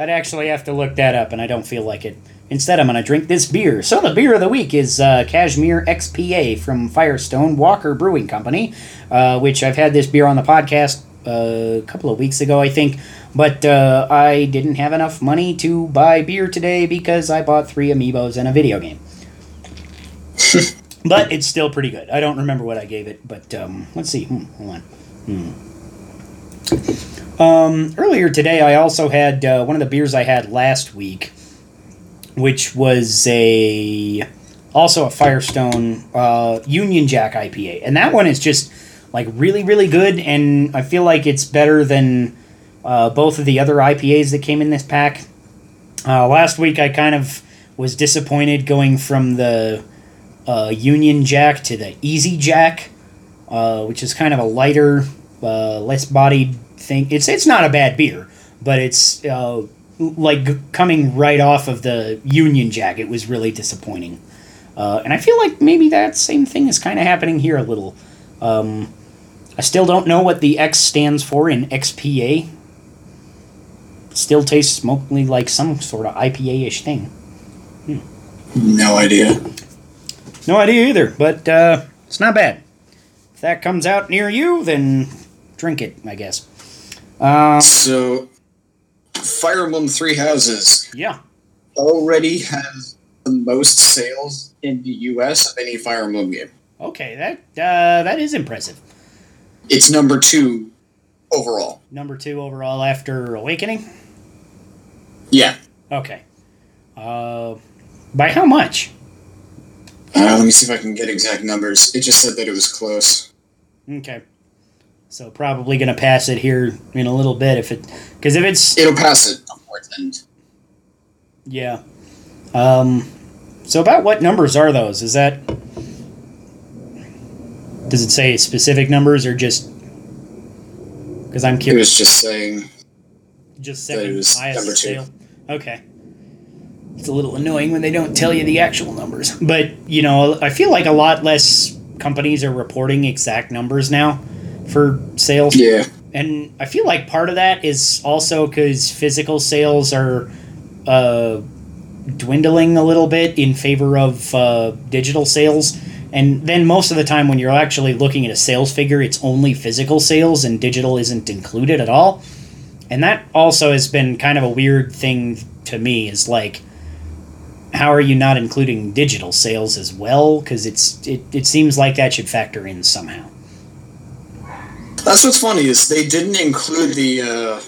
I'd actually have to look that up, and I don't feel like it. Instead, I'm going to drink this beer. So, the beer of the week is uh, Cashmere XPA from Firestone Walker Brewing Company, uh, which I've had this beer on the podcast uh, a couple of weeks ago, I think. But uh, I didn't have enough money to buy beer today because I bought three amiibos and a video game. but it's still pretty good. I don't remember what I gave it, but um, let's see. Hmm, hold on. Hmm. Um, earlier today, I also had uh, one of the beers I had last week, which was a also a Firestone uh, Union Jack IPA, and that one is just like really really good, and I feel like it's better than uh, both of the other IPAs that came in this pack. Uh, last week, I kind of was disappointed going from the uh, Union Jack to the Easy Jack, uh, which is kind of a lighter, uh, less bodied thing. It's it's not a bad beer, but it's uh, like coming right off of the Union Jack. It was really disappointing, uh, and I feel like maybe that same thing is kind of happening here a little. Um, I still don't know what the X stands for in XPA. still tastes mostly like some sort of IPA ish thing. No idea. No idea either, but uh, it's not bad. If that comes out near you, then drink it, I guess. Um, So, Fire Emblem Three Houses yeah. already has the most sales in the U.S. of any Fire Emblem game. Okay, that uh, that is impressive. It's number two overall. Number two overall after Awakening. Yeah. Okay. Uh, by how much? Uh, let me see if I can get exact numbers. It just said that it was close. Okay. So probably gonna pass it here in a little bit if it, because if it's It'll pass it before its end. yeah. Um, so about what numbers are those? Is that does it say specific numbers or just? Because I'm It curious. was just saying. Just that it second was highest number two. sale. Okay. It's a little annoying when they don't tell you the actual numbers. But, you know, I feel like a lot less companies are reporting exact numbers now for sales. Yeah. And I feel like part of that is also because physical sales are uh, dwindling a little bit in favor of uh, digital sales. And then most of the time, when you're actually looking at a sales figure, it's only physical sales and digital isn't included at all. And that also has been kind of a weird thing to me is like, how are you not including digital sales as well? Because it's it, it seems like that should factor in somehow. That's what's funny is they didn't include the uh,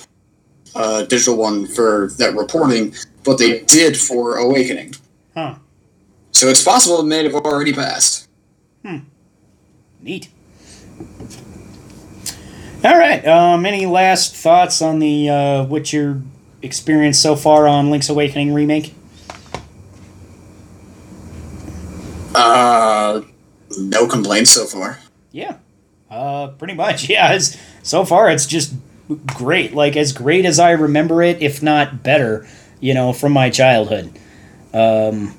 uh, digital one for that reporting, but they did for Awakening. Huh. So it's possible it may have already passed. Hmm. Neat. All right. Um, any last thoughts on the uh, what your experience so far on Link's Awakening remake? Uh, no complaints so far. Yeah. Uh, pretty much. Yeah. It's, so far, it's just great. Like as great as I remember it, if not better. You know, from my childhood. Um,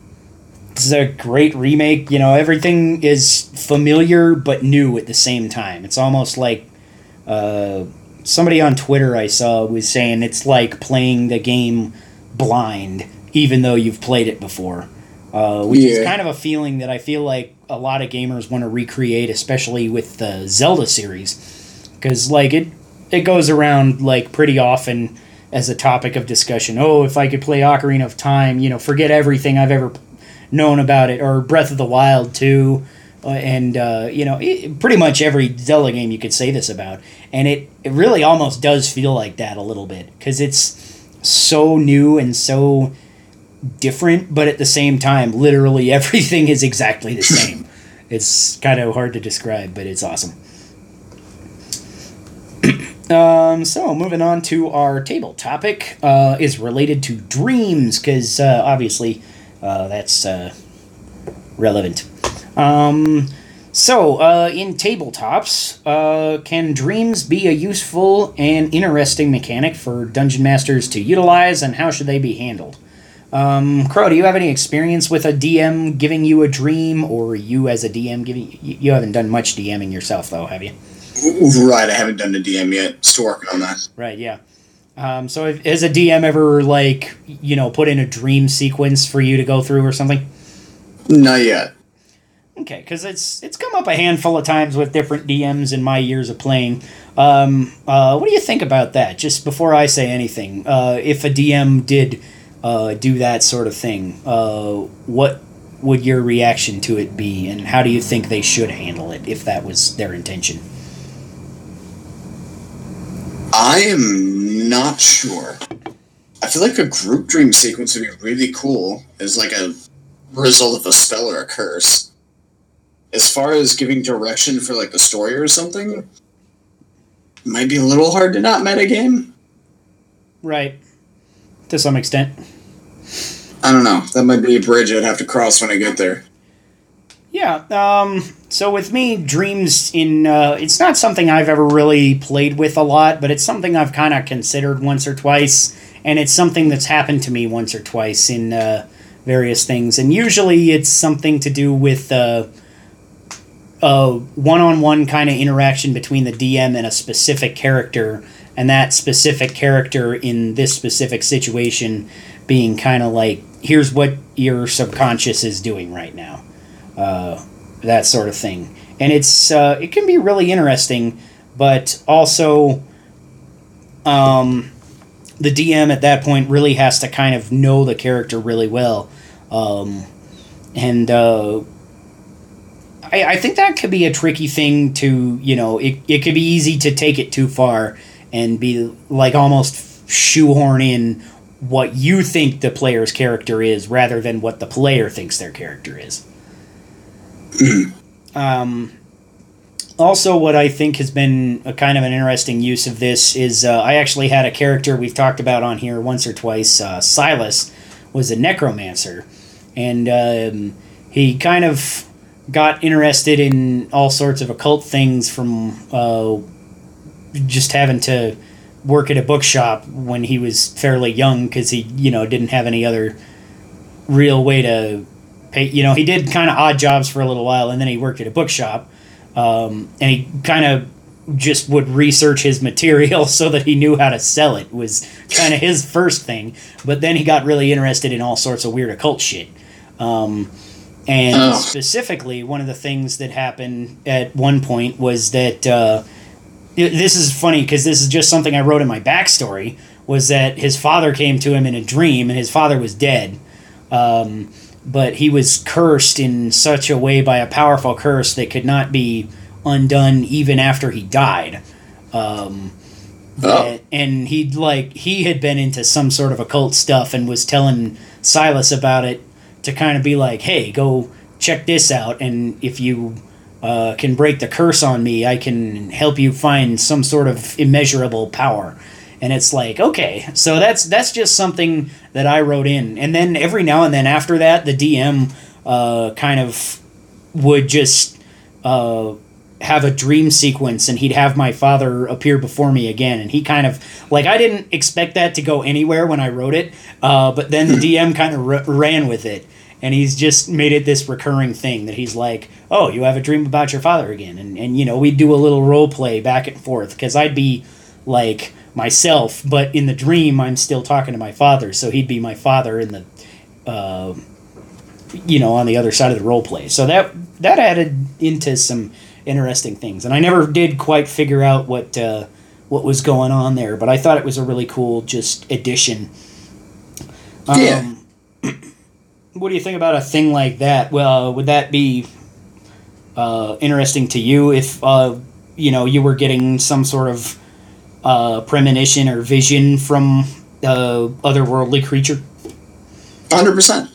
this is a great remake. You know, everything is familiar but new at the same time. It's almost like uh, somebody on Twitter I saw was saying it's like playing the game blind, even though you've played it before. Uh, which is kind of a feeling that I feel like a lot of gamers want to recreate, especially with the Zelda series, because like it it goes around like pretty often as a topic of discussion. Oh, if I could play Ocarina of Time, you know, forget everything I've ever known about it, or Breath of the Wild too, uh, and uh, you know, it, pretty much every Zelda game you could say this about, and it it really almost does feel like that a little bit because it's so new and so different, but at the same time, literally everything is exactly the same. it's kind of hard to describe, but it's awesome. Um, so moving on to our table topic uh, is related to dreams because uh, obviously uh, that's uh, relevant. Um, so uh, in tabletops, uh, can dreams be a useful and interesting mechanic for dungeon masters to utilize, and how should they be handled? Um, Crow, do you have any experience with a DM giving you a dream, or you as a DM giving? You, you haven't done much DMing yourself, though, have you? Right, I haven't done the DM yet. Still working on that. Right, yeah. Um, so if, has a DM ever like you know put in a dream sequence for you to go through or something? Not yet. Okay, because it's it's come up a handful of times with different DMs in my years of playing. Um, uh, what do you think about that? Just before I say anything, uh, if a DM did uh, do that sort of thing, uh, what would your reaction to it be, and how do you think they should handle it if that was their intention? I am not sure. I feel like a group dream sequence would be really cool as like a result of a spell or a curse. As far as giving direction for like the story or something, might be a little hard to not metagame. Right, to some extent. I don't know. That might be a bridge I'd have to cross when I get there. Yeah. Um, so with me, dreams in uh, it's not something I've ever really played with a lot, but it's something I've kind of considered once or twice, and it's something that's happened to me once or twice in uh, various things, and usually it's something to do with uh, a one-on-one kind of interaction between the DM and a specific character and that specific character in this specific situation being kind of like, here's what your subconscious is doing right now, uh, that sort of thing, and it's uh, it can be really interesting, but also. Um, the DM at that point really has to kind of know the character really well. Um, and uh, I, I think that could be a tricky thing to, you know, it, it could be easy to take it too far and be like almost shoehorn in what you think the player's character is rather than what the player thinks their character is. um, also, what I think has been a kind of an interesting use of this is uh, I actually had a character we've talked about on here once or twice. Uh, Silas was a necromancer, and um, he kind of got interested in all sorts of occult things from uh, just having to work at a bookshop when he was fairly young because he you know didn't have any other real way to pay you know he did kind of odd jobs for a little while and then he worked at a bookshop um, and he kind of just would research his material so that he knew how to sell it was kind of his first thing but then he got really interested in all sorts of weird occult shit um, and oh. specifically one of the things that happened at one point was that uh, this is funny because this is just something i wrote in my backstory was that his father came to him in a dream and his father was dead um, but he was cursed in such a way by a powerful curse that could not be undone even after he died. Um, oh. and he'd like he had been into some sort of occult stuff and was telling Silas about it to kind of be like, "Hey, go check this out, and if you uh, can break the curse on me, I can help you find some sort of immeasurable power." and it's like okay so that's that's just something that i wrote in. And then every now and then after that the dm uh, kind of would just uh, have a dream sequence and he'd have my father appear before me again. And he kind of like i didn't expect that to go anywhere when i wrote it uh, but then the dm kind of r- ran with it. And he's just made it this recurring thing that he's like oh you have a dream about your father again and, and you know we'd do a little role play back and forth because i'd be like myself, but in the dream, I'm still talking to my father. So he'd be my father in the, uh, you know, on the other side of the role play. So that that added into some interesting things, and I never did quite figure out what uh, what was going on there, but I thought it was a really cool just addition. Um, yeah. What do you think about a thing like that? Well, would that be uh, interesting to you if uh, you know you were getting some sort of uh, premonition or vision from uh, otherworldly creature? Hundred percent.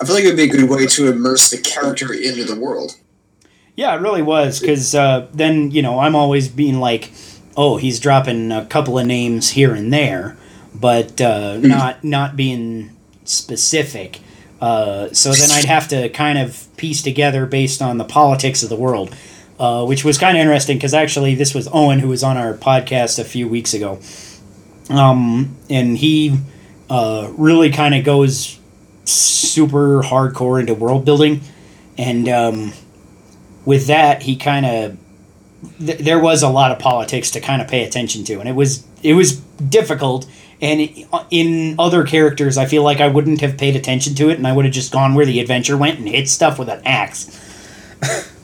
I feel like it would be a good way to immerse the character into the world. Yeah, it really was because uh, then you know I'm always being like, oh, he's dropping a couple of names here and there, but uh, mm. not not being specific. Uh, so then I'd have to kind of piece together based on the politics of the world uh, which was kind of interesting because actually this was Owen who was on our podcast a few weeks ago, um, and he uh, really kind of goes super hardcore into world building, and um, with that he kind of th- there was a lot of politics to kind of pay attention to, and it was it was difficult. And in other characters, I feel like I wouldn't have paid attention to it, and I would have just gone where the adventure went and hit stuff with an axe.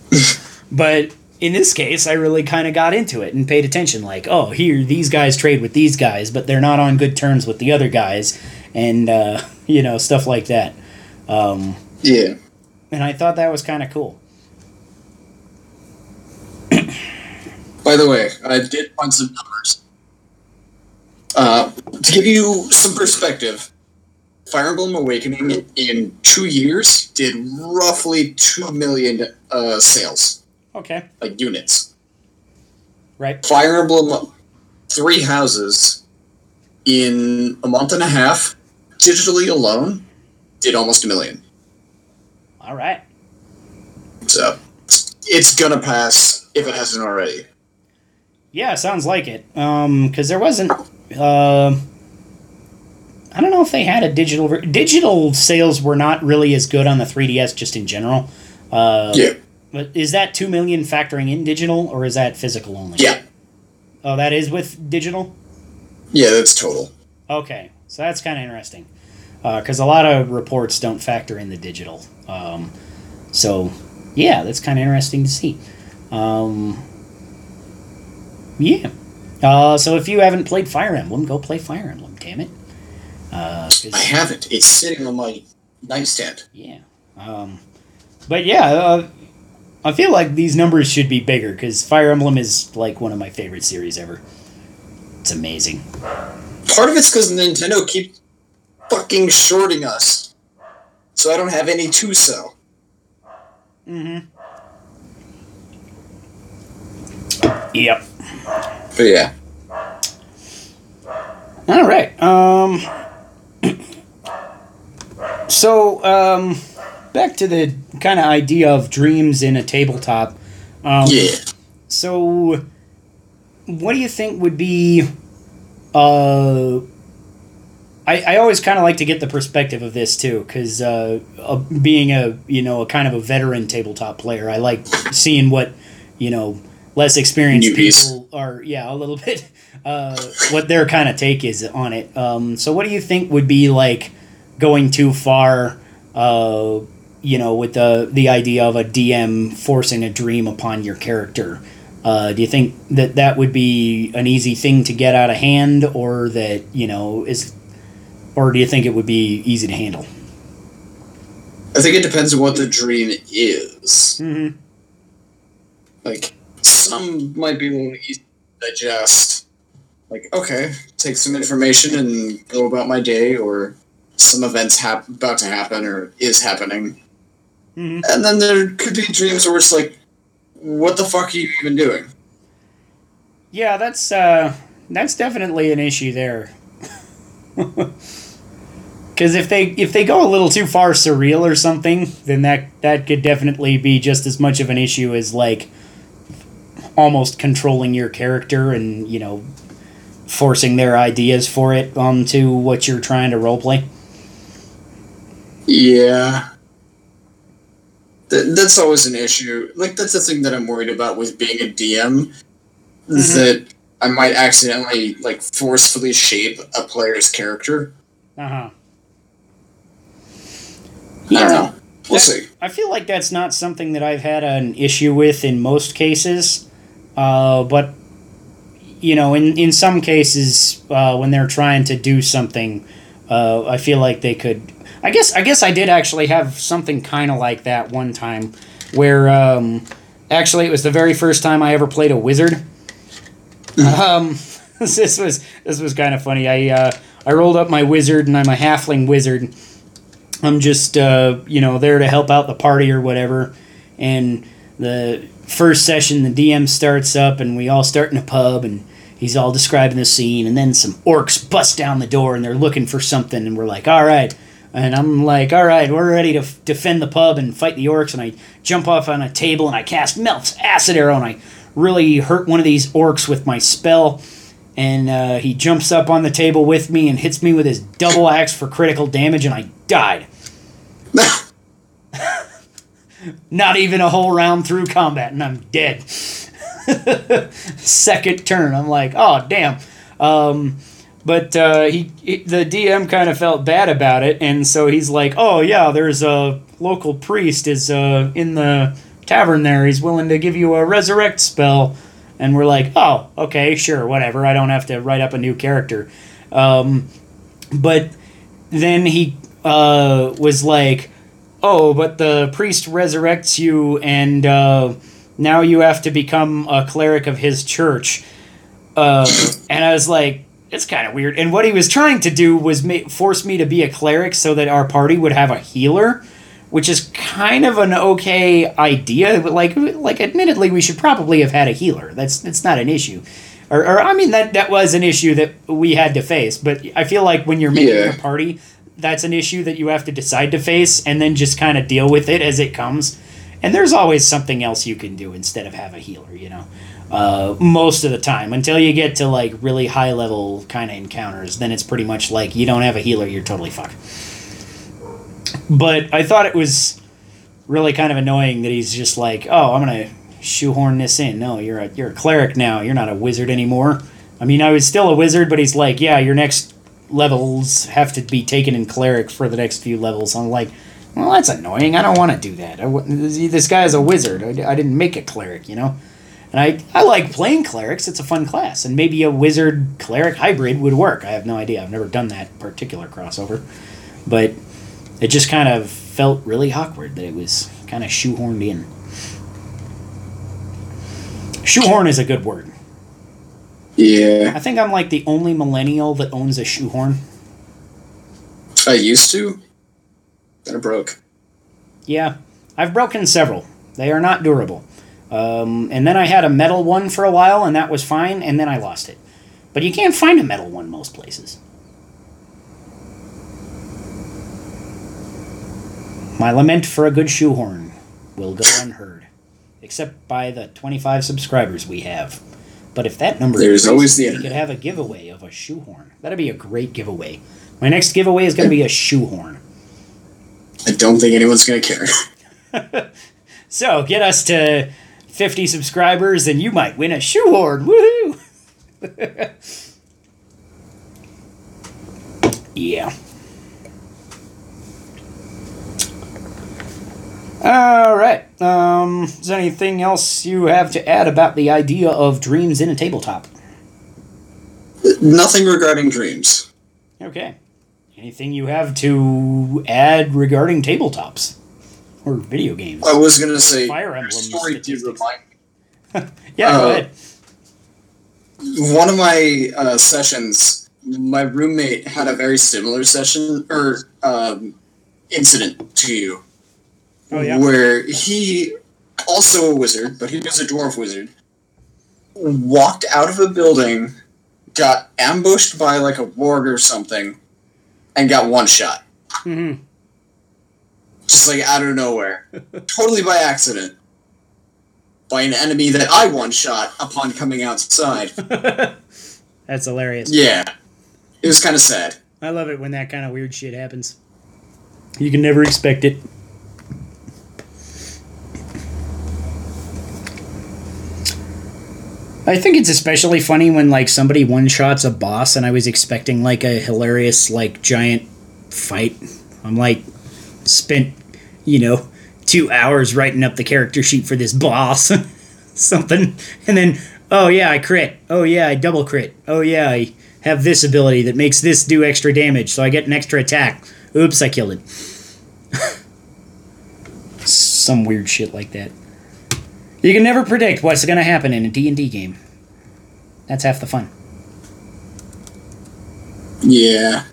But in this case, I really kind of got into it and paid attention. Like, oh, here these guys trade with these guys, but they're not on good terms with the other guys, and uh, you know stuff like that. Um, yeah. And I thought that was kind of cool. By the way, I did find some numbers. Uh, to give you some perspective, Fire Emblem Awakening in two years did roughly two million uh, sales. Okay. Like units. Right. Fire Emblem Three Houses in a month and a half, digitally alone, did almost a million. All right. So it's gonna pass if it hasn't already. Yeah, sounds like it. Um, because there wasn't. Uh, I don't know if they had a digital. Ver- digital sales were not really as good on the 3DS, just in general. Uh, yeah. But is that two million factoring in digital or is that physical only? Yeah. Oh, that is with digital. Yeah, that's total. Okay, so that's kind of interesting because uh, a lot of reports don't factor in the digital. Um, so yeah, that's kind of interesting to see. Um, yeah. Uh, so if you haven't played Fire Emblem, go play Fire Emblem. Damn it. Uh, I haven't. It's sitting on my nightstand. Yeah. Um, but yeah, uh, I feel like these numbers should be bigger because Fire Emblem is like one of my favorite series ever. It's amazing. Part of it's because Nintendo keep fucking shorting us, so I don't have any to sell. Mm-hmm. Yep. But yeah. All right. Um. so, um, back to the kind of idea of dreams in a tabletop. Um, yeah. So, what do you think would be? Uh, I, I always kind of like to get the perspective of this too, because uh, uh, being a you know a kind of a veteran tabletop player, I like seeing what you know less experienced Newbies. people are. Yeah, a little bit. Uh, what their kind of take is on it. Um, so, what do you think would be like going too far? Uh, you know, with the the idea of a DM forcing a dream upon your character. Uh, do you think that that would be an easy thing to get out of hand, or that you know is or do you think it would be easy to handle? I think it depends on what the dream is. Mm-hmm. Like some might be a little easy to digest. Like okay, take some information and go about my day, or some events hap- about to happen or is happening. Mm-hmm. And then there could be dreams where it's like, what the fuck are you even doing? Yeah, that's uh, that's definitely an issue there. Because if they if they go a little too far surreal or something, then that that could definitely be just as much of an issue as like almost controlling your character and you know forcing their ideas for it onto what you're trying to roleplay. Yeah. Th- that's always an issue. Like that's the thing that I'm worried about with being a DM is mm-hmm. that I might accidentally like forcefully shape a player's character. Uh huh. Yeah, I don't know. We'll that, see. I feel like that's not something that I've had an issue with in most cases, uh, but you know, in in some cases, uh, when they're trying to do something, uh, I feel like they could. I guess I guess I did actually have something kind of like that one time, where um, actually it was the very first time I ever played a wizard. Mm-hmm. um, this was this was kind of funny. I uh, I rolled up my wizard and I'm a halfling wizard I'm just uh, you know there to help out the party or whatever. And the first session, the DM starts up, and we all start in a pub, and he's all describing the scene, and then some orcs bust down the door, and they're looking for something, and we're like, all right. And I'm like, all right, we're ready to f- defend the pub and fight the orcs. And I jump off on a table and I cast Melf's Acid Arrow, and I really hurt one of these orcs with my spell. And uh, he jumps up on the table with me and hits me with his double axe for critical damage, and I died. Not even a whole round through combat, and I'm dead. Second turn, I'm like, oh damn. Um, but uh, he, he, the DM kind of felt bad about it, and so he's like, oh yeah, there's a local priest is uh, in the tavern there. He's willing to give you a resurrect spell, and we're like, oh okay, sure, whatever. I don't have to write up a new character. Um, but then he uh, was like, "Oh, but the priest resurrects you, and uh, now you have to become a cleric of his church." Uh, and I was like, "It's kind of weird." And what he was trying to do was ma- force me to be a cleric so that our party would have a healer, which is kind of an okay idea. But like, like, admittedly, we should probably have had a healer. That's that's not an issue. Or, or, I mean that that was an issue that we had to face. But I feel like when you're making yeah. a party, that's an issue that you have to decide to face and then just kind of deal with it as it comes. And there's always something else you can do instead of have a healer, you know. Uh, most of the time, until you get to like really high level kind of encounters, then it's pretty much like you don't have a healer, you're totally fucked. But I thought it was really kind of annoying that he's just like, oh, I'm gonna shoehorn this in. No, you're a you're a cleric now. You're not a wizard anymore. I mean, I was still a wizard, but he's like, yeah, your next levels have to be taken in cleric for the next few levels. I'm like, well, that's annoying. I don't want to do that. I this guy is a wizard. I, I didn't make a cleric, you know. And I, I like playing clerics. It's a fun class, and maybe a wizard cleric hybrid would work. I have no idea. I've never done that particular crossover, but it just kind of felt really awkward that it was kind of shoehorned in. Shoehorn is a good word. Yeah, I think I'm like the only millennial that owns a shoehorn. I used to. Then it broke. Yeah, I've broken several. They are not durable. Um, and then I had a metal one for a while, and that was fine, and then I lost it. But you can't find a metal one most places. My lament for a good shoehorn will go unheard, except by the 25 subscribers we have. But if that number There's increased, always the we could have a giveaway of a shoehorn. That'd be a great giveaway. My next giveaway is going to be a shoehorn. I don't think anyone's gonna care. So get us to 50 subscribers and you might win a shoehorn. Woohoo! yeah. All right. Um, is there anything else you have to add about the idea of dreams in a tabletop? Nothing regarding dreams. Okay. Anything you have to add regarding tabletops or video games? I was gonna say Fire Emblem story did statistics. remind yeah, go uh, ahead. one of my uh, sessions, my roommate had a very similar session or um, incident to you, Oh yeah. where he, also a wizard, but he was a dwarf wizard, walked out of a building, got ambushed by like a ward or something, and got one shot, hmm just like out of nowhere, totally by accident. By an enemy that I one shot upon coming outside. That's hilarious. Yeah. It was kind of sad. I love it when that kind of weird shit happens. You can never expect it. I think it's especially funny when like somebody one shots a boss and I was expecting like a hilarious like giant fight. I'm like spent, you know, two hours writing up the character sheet for this boss. Something. And then, oh yeah, I crit. Oh yeah, I double crit. Oh yeah, I have this ability that makes this do extra damage, so I get an extra attack. Oops, I killed it. Some weird shit like that. You can never predict what's going to happen in a D&D game. That's half the fun. Yeah.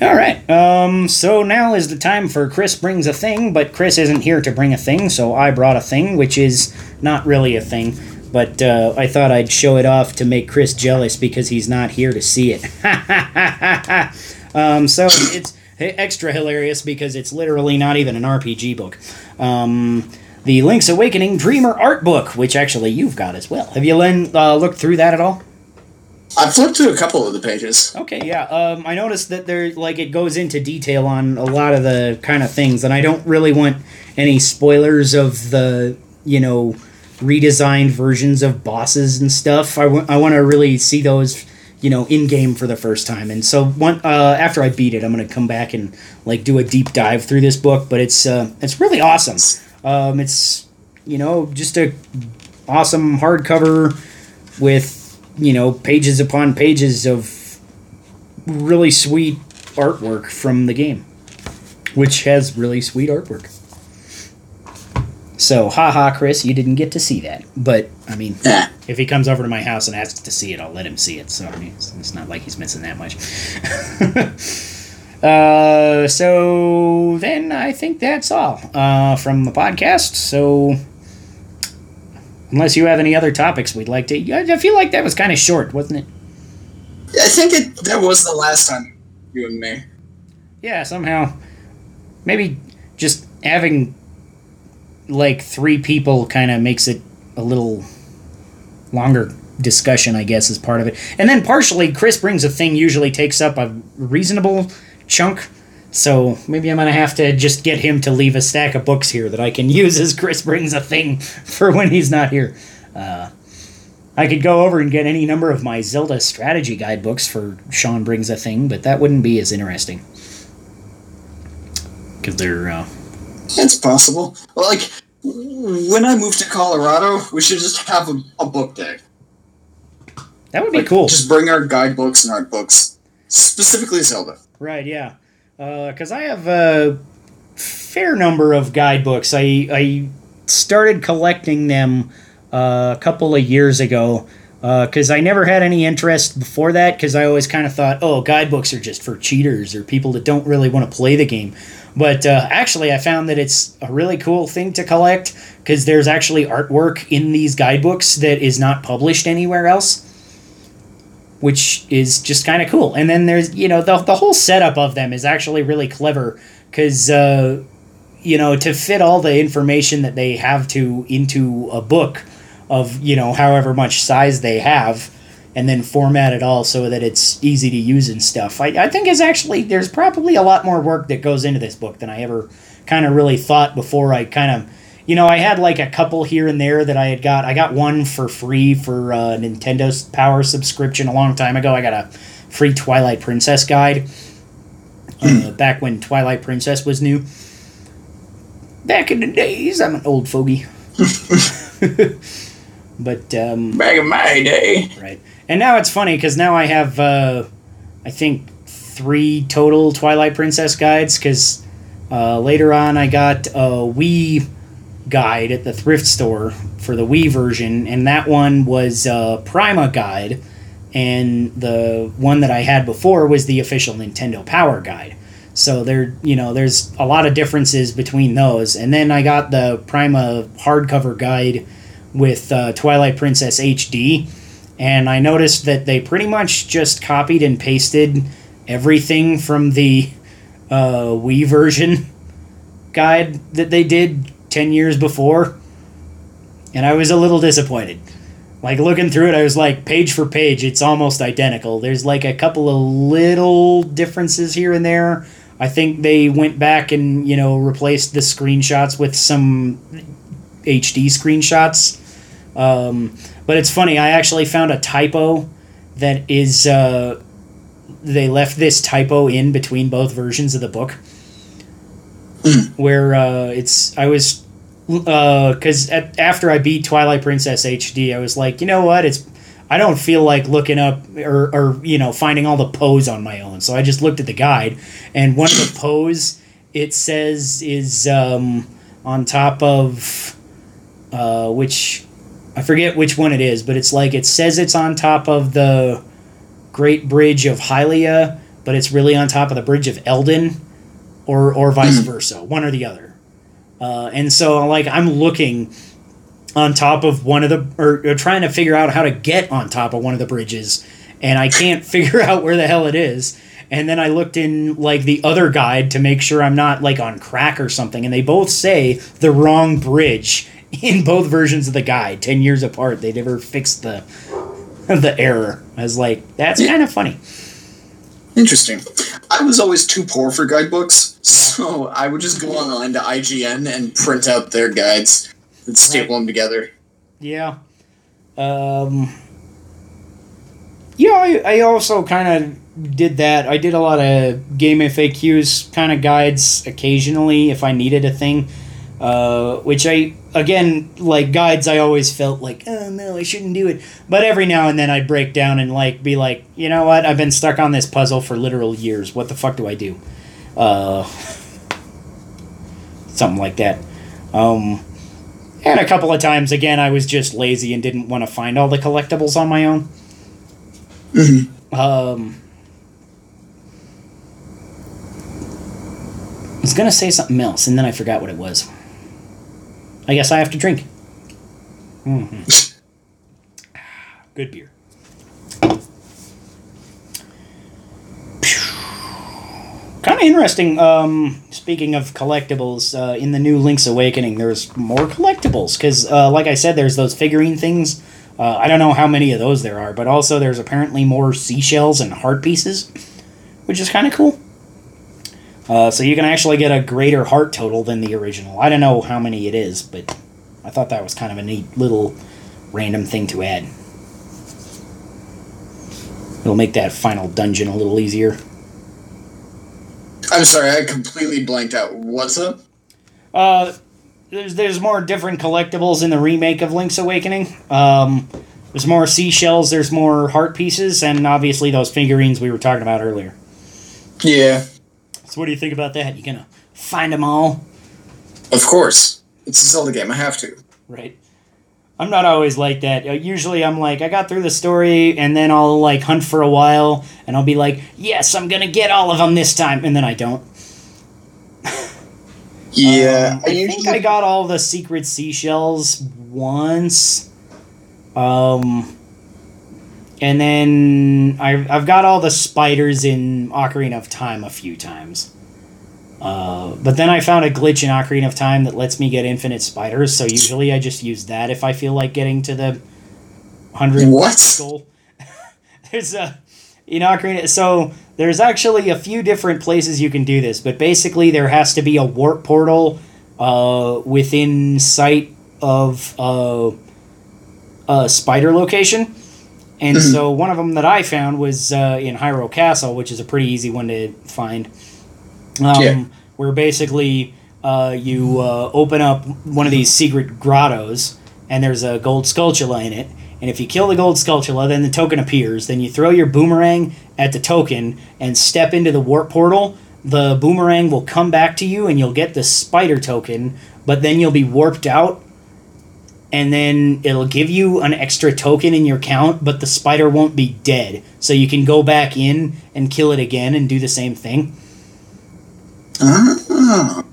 All right. Um, so now is the time for Chris brings a thing, but Chris isn't here to bring a thing, so I brought a thing, which is not really a thing. But uh, I thought I'd show it off to make Chris jealous because he's not here to see it. um, so it's extra hilarious because it's literally not even an RPG book. Um, the Link's Awakening Dreamer art book, which actually you've got as well. Have you Len, uh, looked through that at all? I flipped through a couple of the pages. Okay, yeah. Um, I noticed that there, like, it goes into detail on a lot of the kind of things, and I don't really want any spoilers of the, you know, redesigned versions of bosses and stuff. I want to really see those, you know, in game for the first time. And so, one uh, after I beat it, I'm gonna come back and like do a deep dive through this book. But it's uh, it's really awesome. Um, it's you know just a awesome hardcover with you know pages upon pages of really sweet artwork from the game, which has really sweet artwork. So, haha, Chris, you didn't get to see that. But, I mean, if he comes over to my house and asks to see it, I'll let him see it. So, I mean, it's, it's not like he's missing that much. uh, so, then I think that's all uh, from the podcast. So, unless you have any other topics we'd like to. I feel like that was kind of short, wasn't it? I think it that was the last time you and me. Yeah, somehow. Maybe just having like three people kind of makes it a little longer discussion, I guess, is part of it. And then partially, Chris brings a thing usually takes up a reasonable chunk So maybe I'm gonna have to just get him to leave a stack of books here that I can use as Chris brings a thing for when he's not here. Uh, I could go over and get any number of my Zelda strategy guidebooks for Sean brings a thing, but that wouldn't be as interesting because they're. Uh, It's possible. Like when I move to Colorado, we should just have a, a book day. that would be Like, cool. Just bring our guidebooks and our books, specifically Zelda. Right, yeah. Because I have a fair number of guidebooks. I, I started collecting them uh, a couple of years ago because I never had any interest before that because I always kind of thought, oh, guidebooks are just for cheaters or people that don't really want to play the game. But uh, actually, I found that it's a really cool thing to collect because there's actually artwork in these guidebooks that is not published anywhere else which is just kind of cool. And then there's, you know, the, the whole setup of them is actually really clever because, uh, you know, to fit all the information that they have to into a book of, you know, however much size they have and then format it all so that it's easy to use and stuff. I, I think is actually, there's probably a lot more work that goes into this book than I ever kind of really thought before I kind of you know, I had like a couple here and there that I had got. I got one for free for uh, Nintendo's Power subscription a long time ago. I got a free Twilight Princess guide uh, back when Twilight Princess was new. Back in the days, I'm an old fogey. but um, Back in my day. right, and now it's funny because now I have, uh, I think, three total Twilight Princess guides. Because uh, later on, I got a Wii guide at the thrift store for the Wii version, and that one was a Prima guide, and the one that I had before was the official Nintendo Power guide. So there, you know, there's a lot of differences between those. And then I got the Prima hardcover guide with uh, Twilight Princess HD, and I noticed that they pretty much just copied and pasted everything from the uh, Wii version guide that they did 10 years before. And I was a little disappointed. Like looking through it, I was like, page for page, it's almost identical. There's like a couple of little differences here and there. I think they went back and, you know, replaced the screenshots with some HD screenshots. Um, but it's funny, I actually found a typo that is. Uh, they left this typo in between both versions of the book where uh, it's I was because after I beat Twilight Princess HD, I was like, you know what? It's I don't feel like looking up or, or you know finding all the Poes on my own, so I just looked at the guide, and one of the Poes it says is um, on top of uh, which I forget which one it is, but it's like it says it's on top of the Great Bridge of Hylia, but it's really on top of the Bridge of Eldin, or or vice versa, one or the other. Uh, and so like I'm looking on top of one of the or, or trying to figure out how to get on top of one of the bridges, and I can't figure out where the hell it is. And then I looked in like the other guide to make sure I'm not like on crack or something, and they both say the wrong bridge in both versions of the guide, ten years apart. They never fixed the the error. I was like, that's kind of funny. Interesting. I was always too poor for guidebooks, so I would just go online to IGN and print out their guides and staple them together. Yeah. Um. Yeah, I, I also kind of did that. I did a lot of GameFAQs kind of guides occasionally if I needed a thing. Uh, which I again like guides I always felt like oh no I shouldn't do it. But every now and then I'd break down and like be like you know what? I've been stuck on this puzzle for literal years. What the fuck do I do? Uh, something like that. Um, and a couple of times again I was just lazy and didn't want to find all the collectibles on my own. Um, I was gonna say something else and then I forgot what it was I guess I have to drink. hmm Good beer. Kind of interesting. Um, speaking of collectibles, uh, in the new Link's Awakening, there's more collectibles because, uh, like I said, there's those figurine things. Uh, I don't know how many of those there are, but also there's apparently more seashells and heart pieces, which is kind of cool. Uh, so you can actually get a greater heart total than the original. I don't know how many it is, but I thought that was kind of a neat little random thing to add. It'll make that final dungeon a little easier. I'm sorry, I completely blanked out. What's up? Uh, there's there's more different collectibles in the remake of Link's Awakening. Um, there's more seashells, there's more heart pieces, and obviously those figurines we were talking about earlier. Yeah, So what do you think about that? You gonna find them all? of course. It's a Zelda game. I have to. Right. I'm not always like that. Uh, Usually I'm like, I got through the story, and then I'll like hunt for a while, and I'll be like, yes, I'm gonna get all of them this time, and then I don't. Yeah, Um, I, think I got all the secret seashells once. Um, and then I've, I've got all the spiders in Ocarina of Time a few times. Uh, but then I found a glitch in Ocarina of Time that lets me get infinite spiders, so usually I just use that if I feel like getting to the 100 What? goal. There's a in Ocarina. So there's actually a few different places you can do this, but basically there has to be a warp portal uh, within sight of uh, a spider location. And Mhm. so one of them that I found was uh, in Hyrule Castle, which is a pretty easy one to find. Um, Yeah. Where basically uh, you uh, open up one of these secret grottos, and there's a gold skulltula in it. And if you kill the gold skulltula, then the token appears. Then you throw your boomerang at the token and step into the warp portal. The boomerang will come back to you, and you'll get the spider token. But then you'll be warped out, and then it'll give you an extra token in your count. But the spider won't be dead, so you can go back in and kill it again and do the same thing. Ah,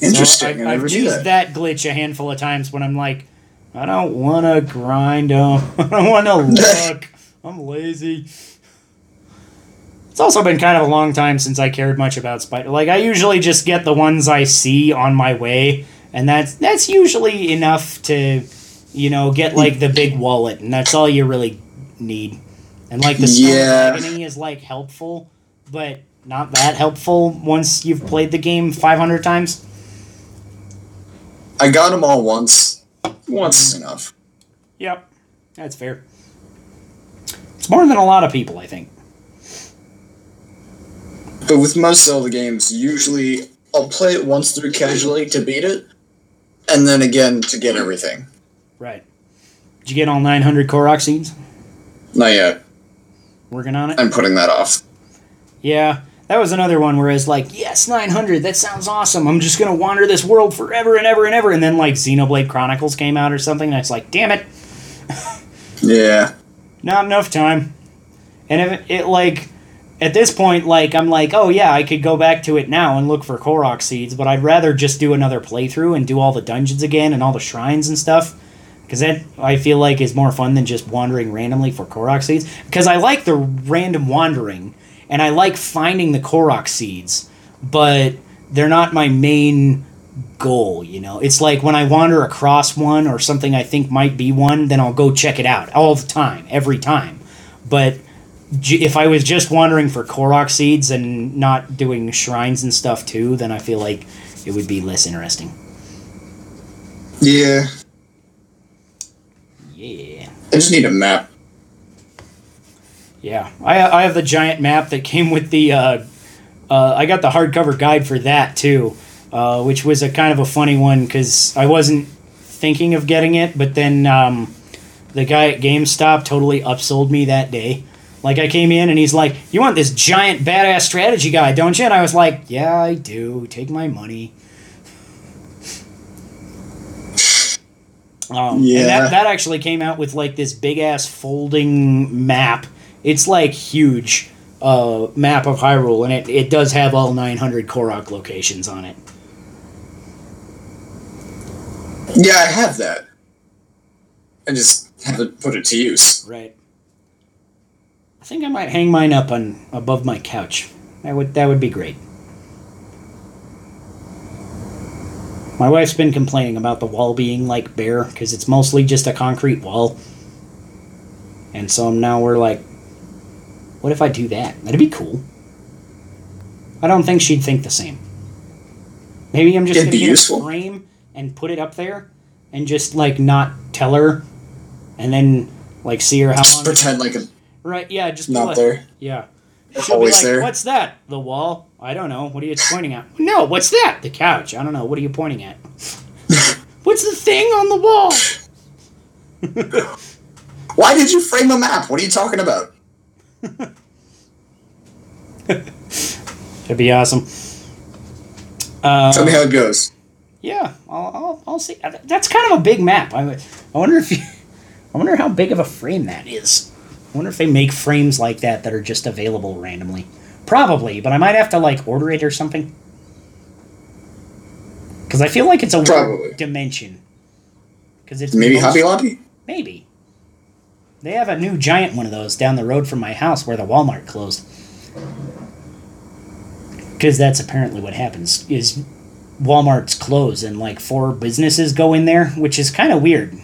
interesting. So I, I've used that. that. glitch a handful of times when I'm like, I don't want to grind 'em. I don't want to look. I'm lazy. It's also been kind of a long time since I cared much about spider. Like I usually just get the ones I see on my way, and that's that's usually enough to, you know, get like the big wallet, and that's all you really need. And like the Yeah. Agony is like helpful, but not that helpful once you've played the game 500 times. I got them all once. Once is mm-hmm. enough. Yep, that's fair. It's more than a lot of people, I think. But with most Zelda games, usually I'll play it once through casually to beat it, and then again to get everything. Right. Did you get all 900 Korok seeds? Not yet. Working on it? I'm putting that off. Yeah, that was another one where it's like, yes, 900, that sounds awesome. I'm just going to wander this world forever and ever and ever. And then, like, Xenoblade Chronicles came out or something, and it's like, damn it, Yeah. not enough time. And if it, it, like, at this point, like, I'm like, oh, yeah, I could go back to it now and look for Korok seeds, but I'd rather just do another playthrough and do all the dungeons again and all the shrines and stuff. Because that, I feel like, is more fun than just wandering randomly for Korok seeds. Because I like the random wandering, and I like finding the Korok seeds, but they're not my main goal, you know? It's like when I wander across one or something I think might be one, then I'll go check it out all the time, every time. But if I was just wandering for Korok seeds and not doing shrines and stuff too, then I feel like it would be less interesting. Yeah. Yeah. I just need a map. Yeah. I, I have the giant map that came with the. Uh, uh, I got the hardcover guide for that too, uh, which was a kind of a funny one because I wasn't thinking of getting it, but then um, the guy at GameStop totally upsold me that day. Like I came in and he's like, "You want this giant badass strategy guide, don't you?" And I was like, "Yeah, I do. Take my money." Um, And Yeah. that, that actually came out with like this big ass folding map. It's like huge uh, map of Hyrule, and it, it does have all 900 Korok locations on it. Yeah, I have that. I just haven't put it to use. Right. I think I might hang mine up on above my couch. That would that would be great. My wife's been complaining about the wall being like bare because it's mostly just a concrete wall. And so now we're like, what if I do that? That'd be cool. I don't think she'd think the same. Maybe I'm just It'd gonna get useful. a frame and put it up there, and just like not tell her, and then like see her how Just long. pretend like it's Right? Yeah, just not like- there. Yeah. It's She'll always like, there. "What's that? The wall? I don't know. What are you pointing at? No, what's that? The couch. I don't know. What are you pointing at? what's the thing on the wall? Why did you frame a map? What are you talking about? That'd be awesome. Uh, Tell me how it goes. Yeah, I'll, I'll, I'll see. That's kind of a big map. I, I wonder if you, I wonder how big of a frame that is. I wonder if they make frames like that that are just available randomly. Probably, but I might have to like order it or something. Because I feel like it's a Probably. dimension. Because it's Maybe most- Hobby Lobby? Maybe. They have a new giant one of those down the road from my house where the Walmart closed. Because that's apparently what happens is Walmart's close and like four businesses go in there, which is kind of weird.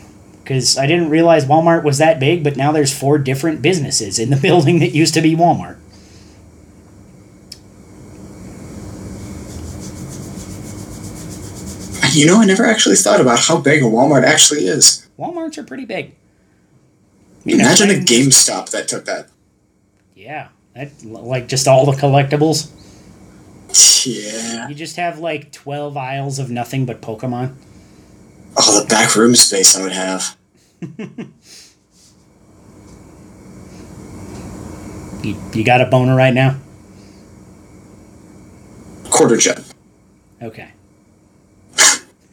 Because I didn't realize Walmart was that big, but now there's four different businesses in the building that used to be Walmart. You know, I never actually thought about how big a Walmart actually is. Walmarts are pretty big. You know, Imagine a GameStop that took that. Yeah, that, like just all the collectibles. Yeah. You just have like 12 aisles of nothing but Pokemon. Oh, the back room space I would have. You, you got a boner right now? Quarter jet. Okay.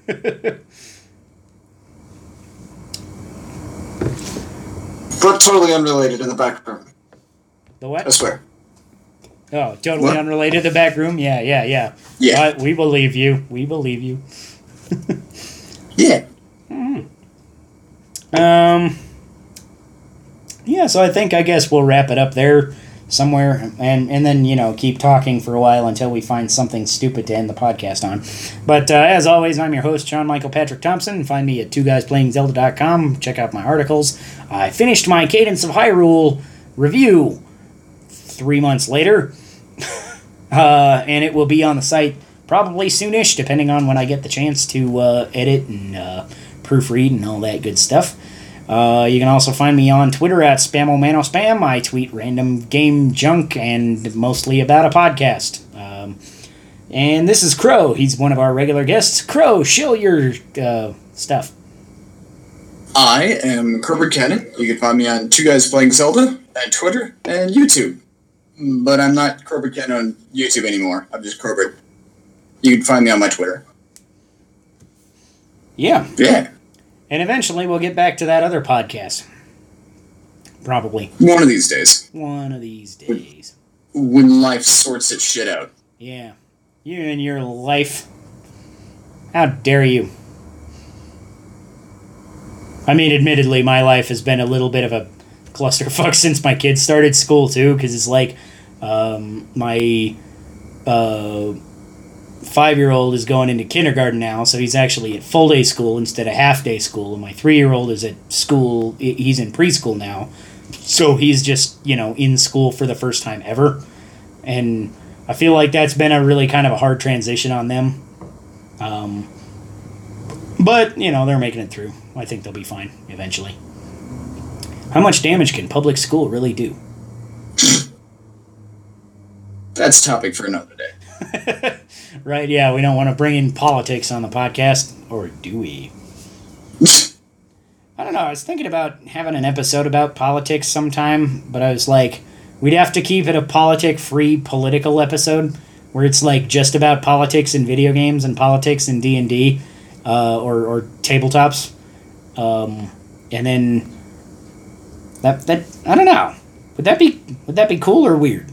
But totally unrelated in the back room. The what? I swear. Oh, totally What? unrelated to the back room? Yeah, yeah, yeah. Yeah. We believe you. We believe you. Yeah. Um. Yeah, so I think I guess we'll wrap it up there somewhere, and and then you know keep talking for a while until we find something stupid to end the podcast on. But uh, as always, I'm your host John Michael Patrick Thompson. Find me at two guys playing Zelda.com. Check out my articles. I finished my Cadence of Hyrule review three months later, uh, and it will be on the site probably soonish, depending on when I get the chance to uh, edit and uh, proofread and all that good stuff. Uh, you can also find me on Twitter at SpamOManoSpam. I tweet random game junk and mostly about a podcast. Um, and this is Crow. He's one of our regular guests. Crow, show your uh, stuff. I am Corbett Cannon. You can find me on Two Guys Playing Zelda at Twitter and YouTube. But I'm not Corbett Cannon on YouTube anymore. I'm just Corbett. You can find me on my Twitter. Yeah. Yeah. And eventually we'll get back to that other podcast. Probably. One of these days. One of these days. When life sorts its shit out. Yeah. You and your life. How dare you? I mean, admittedly, my life has been a little bit of a clusterfuck since my kids started school, too, because it's like um, my uh, five year old is going into kindergarten now, so he's actually at full day school instead of half day school, and my three year old is at school, he's in preschool now, so he's just, you know, in school for the first time ever. And I feel like that's been a really kind of a hard transition on them. Um, but, you know, they're making it through. I think they'll be fine eventually. How much damage can public school really do? That's topic for another day. Right, yeah, we don't want to bring in politics on the podcast, or do we? I don't know. I was thinking about having an episode about politics sometime, but I was like, we'd have to keep it a politic free political episode where it's like just about politics in video games and politics in D and D, uh, or or tabletops, um, and then that that I don't know. Would that be would that be cool or weird?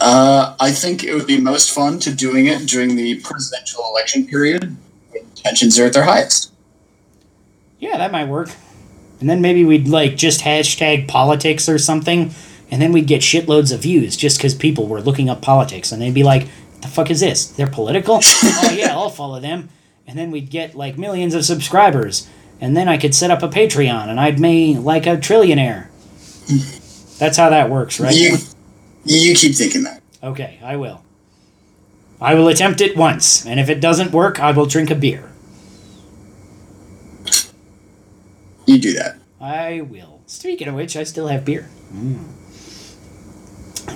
Uh, I think it would be most fun to doing it during the presidential election period when tensions are at their highest. Yeah, that might work. And then maybe we'd like just hashtag politics or something, and then we'd get shitloads of views just because people were looking up politics, and they'd be like, "The fuck is this? They're political? oh yeah, I'll follow them." And then we'd get like millions of subscribers, and then I could set up a Patreon, and I'd make like a trillionaire. That's how that works, right? You, you keep thinking that. Okay, I will. I will attempt it once, and if it doesn't work, I will drink a beer. You do that. I will. Speaking of which, I still have beer. Mm.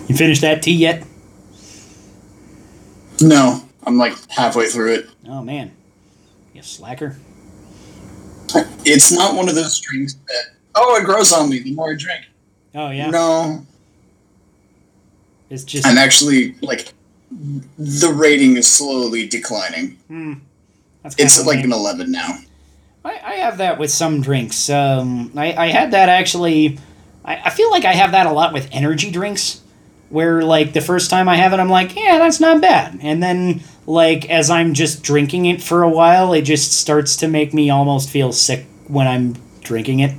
You finished that tea yet? No, I'm like halfway through it. Oh man, you slacker. It's not one of those drinks that oh it grows on me the more I drink. Oh yeah. No, It's just. I'm actually like the rating is slowly declining. Hmm. That's It's like an 11 now. I, I have that with some drinks. Um, I, I had that actually. I, I feel like I have that a lot with energy drinks, where like the first time I have it, I'm like, yeah, that's not bad, and then like as I'm just drinking it for a while, it just starts to make me almost feel sick when I'm drinking it.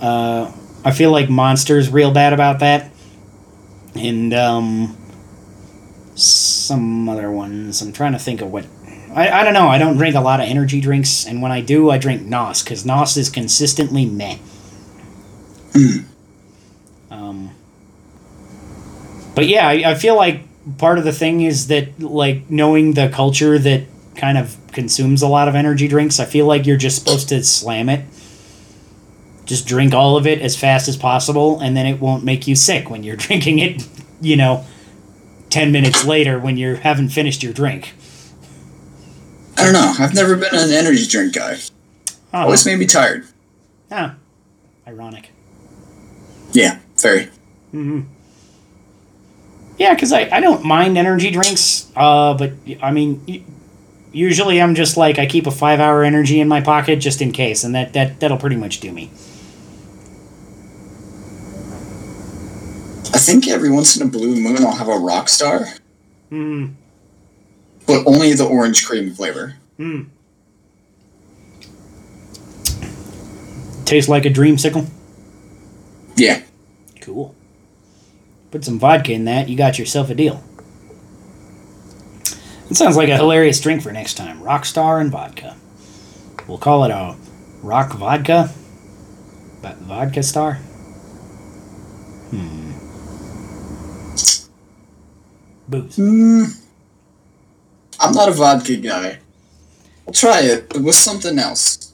Uh, I feel like Monster's real bad about that, and um, some other ones. I'm trying to think of what I, I don't know. I don't drink a lot of energy drinks, and when I do, I drink NOS because NOS is consistently meh. um, but yeah, I, I feel like part of the thing is that like knowing the culture that kind of consumes a lot of energy drinks, I feel like you're just supposed to slam it. Just drink all of it as fast as possible, and then it won't make you sick when you're drinking it. You know, ten minutes later when you haven't finished your drink. I don't know. I've never been an energy drink guy. Huh. Always made me tired. Ah, ironic. Yeah, very. mm-hmm. Yeah, because I, I don't mind energy drinks, uh, but I mean, usually I'm just like I keep a five hour energy in my pocket just in case, and that, that that'll pretty much do me. I think every once in a blue moon I'll have a Rockstar, Hmm. but only the orange cream flavor. Hmm. Tastes like a dreamsicle. Yeah. Cool. Put some vodka in that, you got yourself a deal. It sounds like a hilarious drink for next time. Rockstar and vodka. We'll call it a rock vodka. But vodka star? Hmm. Booze. Mm, I'm not a vodka guy. I'll try it, but with something else.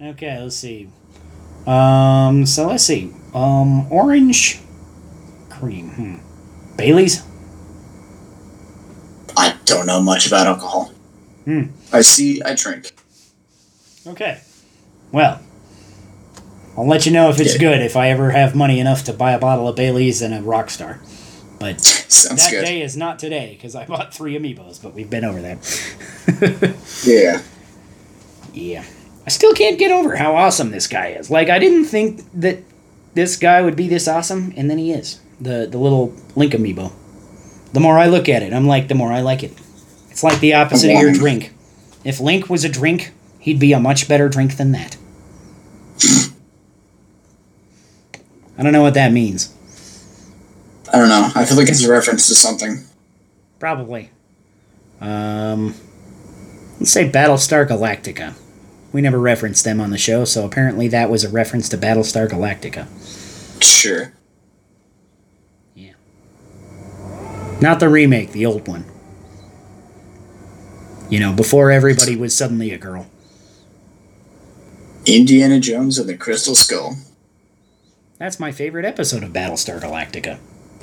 Okay, let's see. Um, so let's see. Um, orange cream. Hmm. Bailey's? I don't know much about alcohol. Hmm. I see, I drink. Okay. Well, I'll let you know if it's Yeah. good if I ever have money enough to buy a bottle of Bailey's and a Rockstar. But Sounds that good. day is not today because I bought three amiibos, but we've been over that. Yeah. yeah. I still can't get over how awesome this guy is. Like, I didn't think that this guy would be this awesome, and then he is. The, the little Link amiibo. The more I look at it, I'm like, the more I like it. It's like the opposite of your drink. If Link was a drink, he'd be a much better drink than that. I don't know what that means. I don't know. I feel like it's a reference to something. Probably. Um, let's say Battlestar Galactica. We never referenced them on the show, so apparently that was a reference to Battlestar Galactica. Sure. Yeah. Not the remake, the old one. You know, before everybody was suddenly a girl. Indiana Jones and the Crystal Skull. That's my favorite episode of Battlestar Galactica.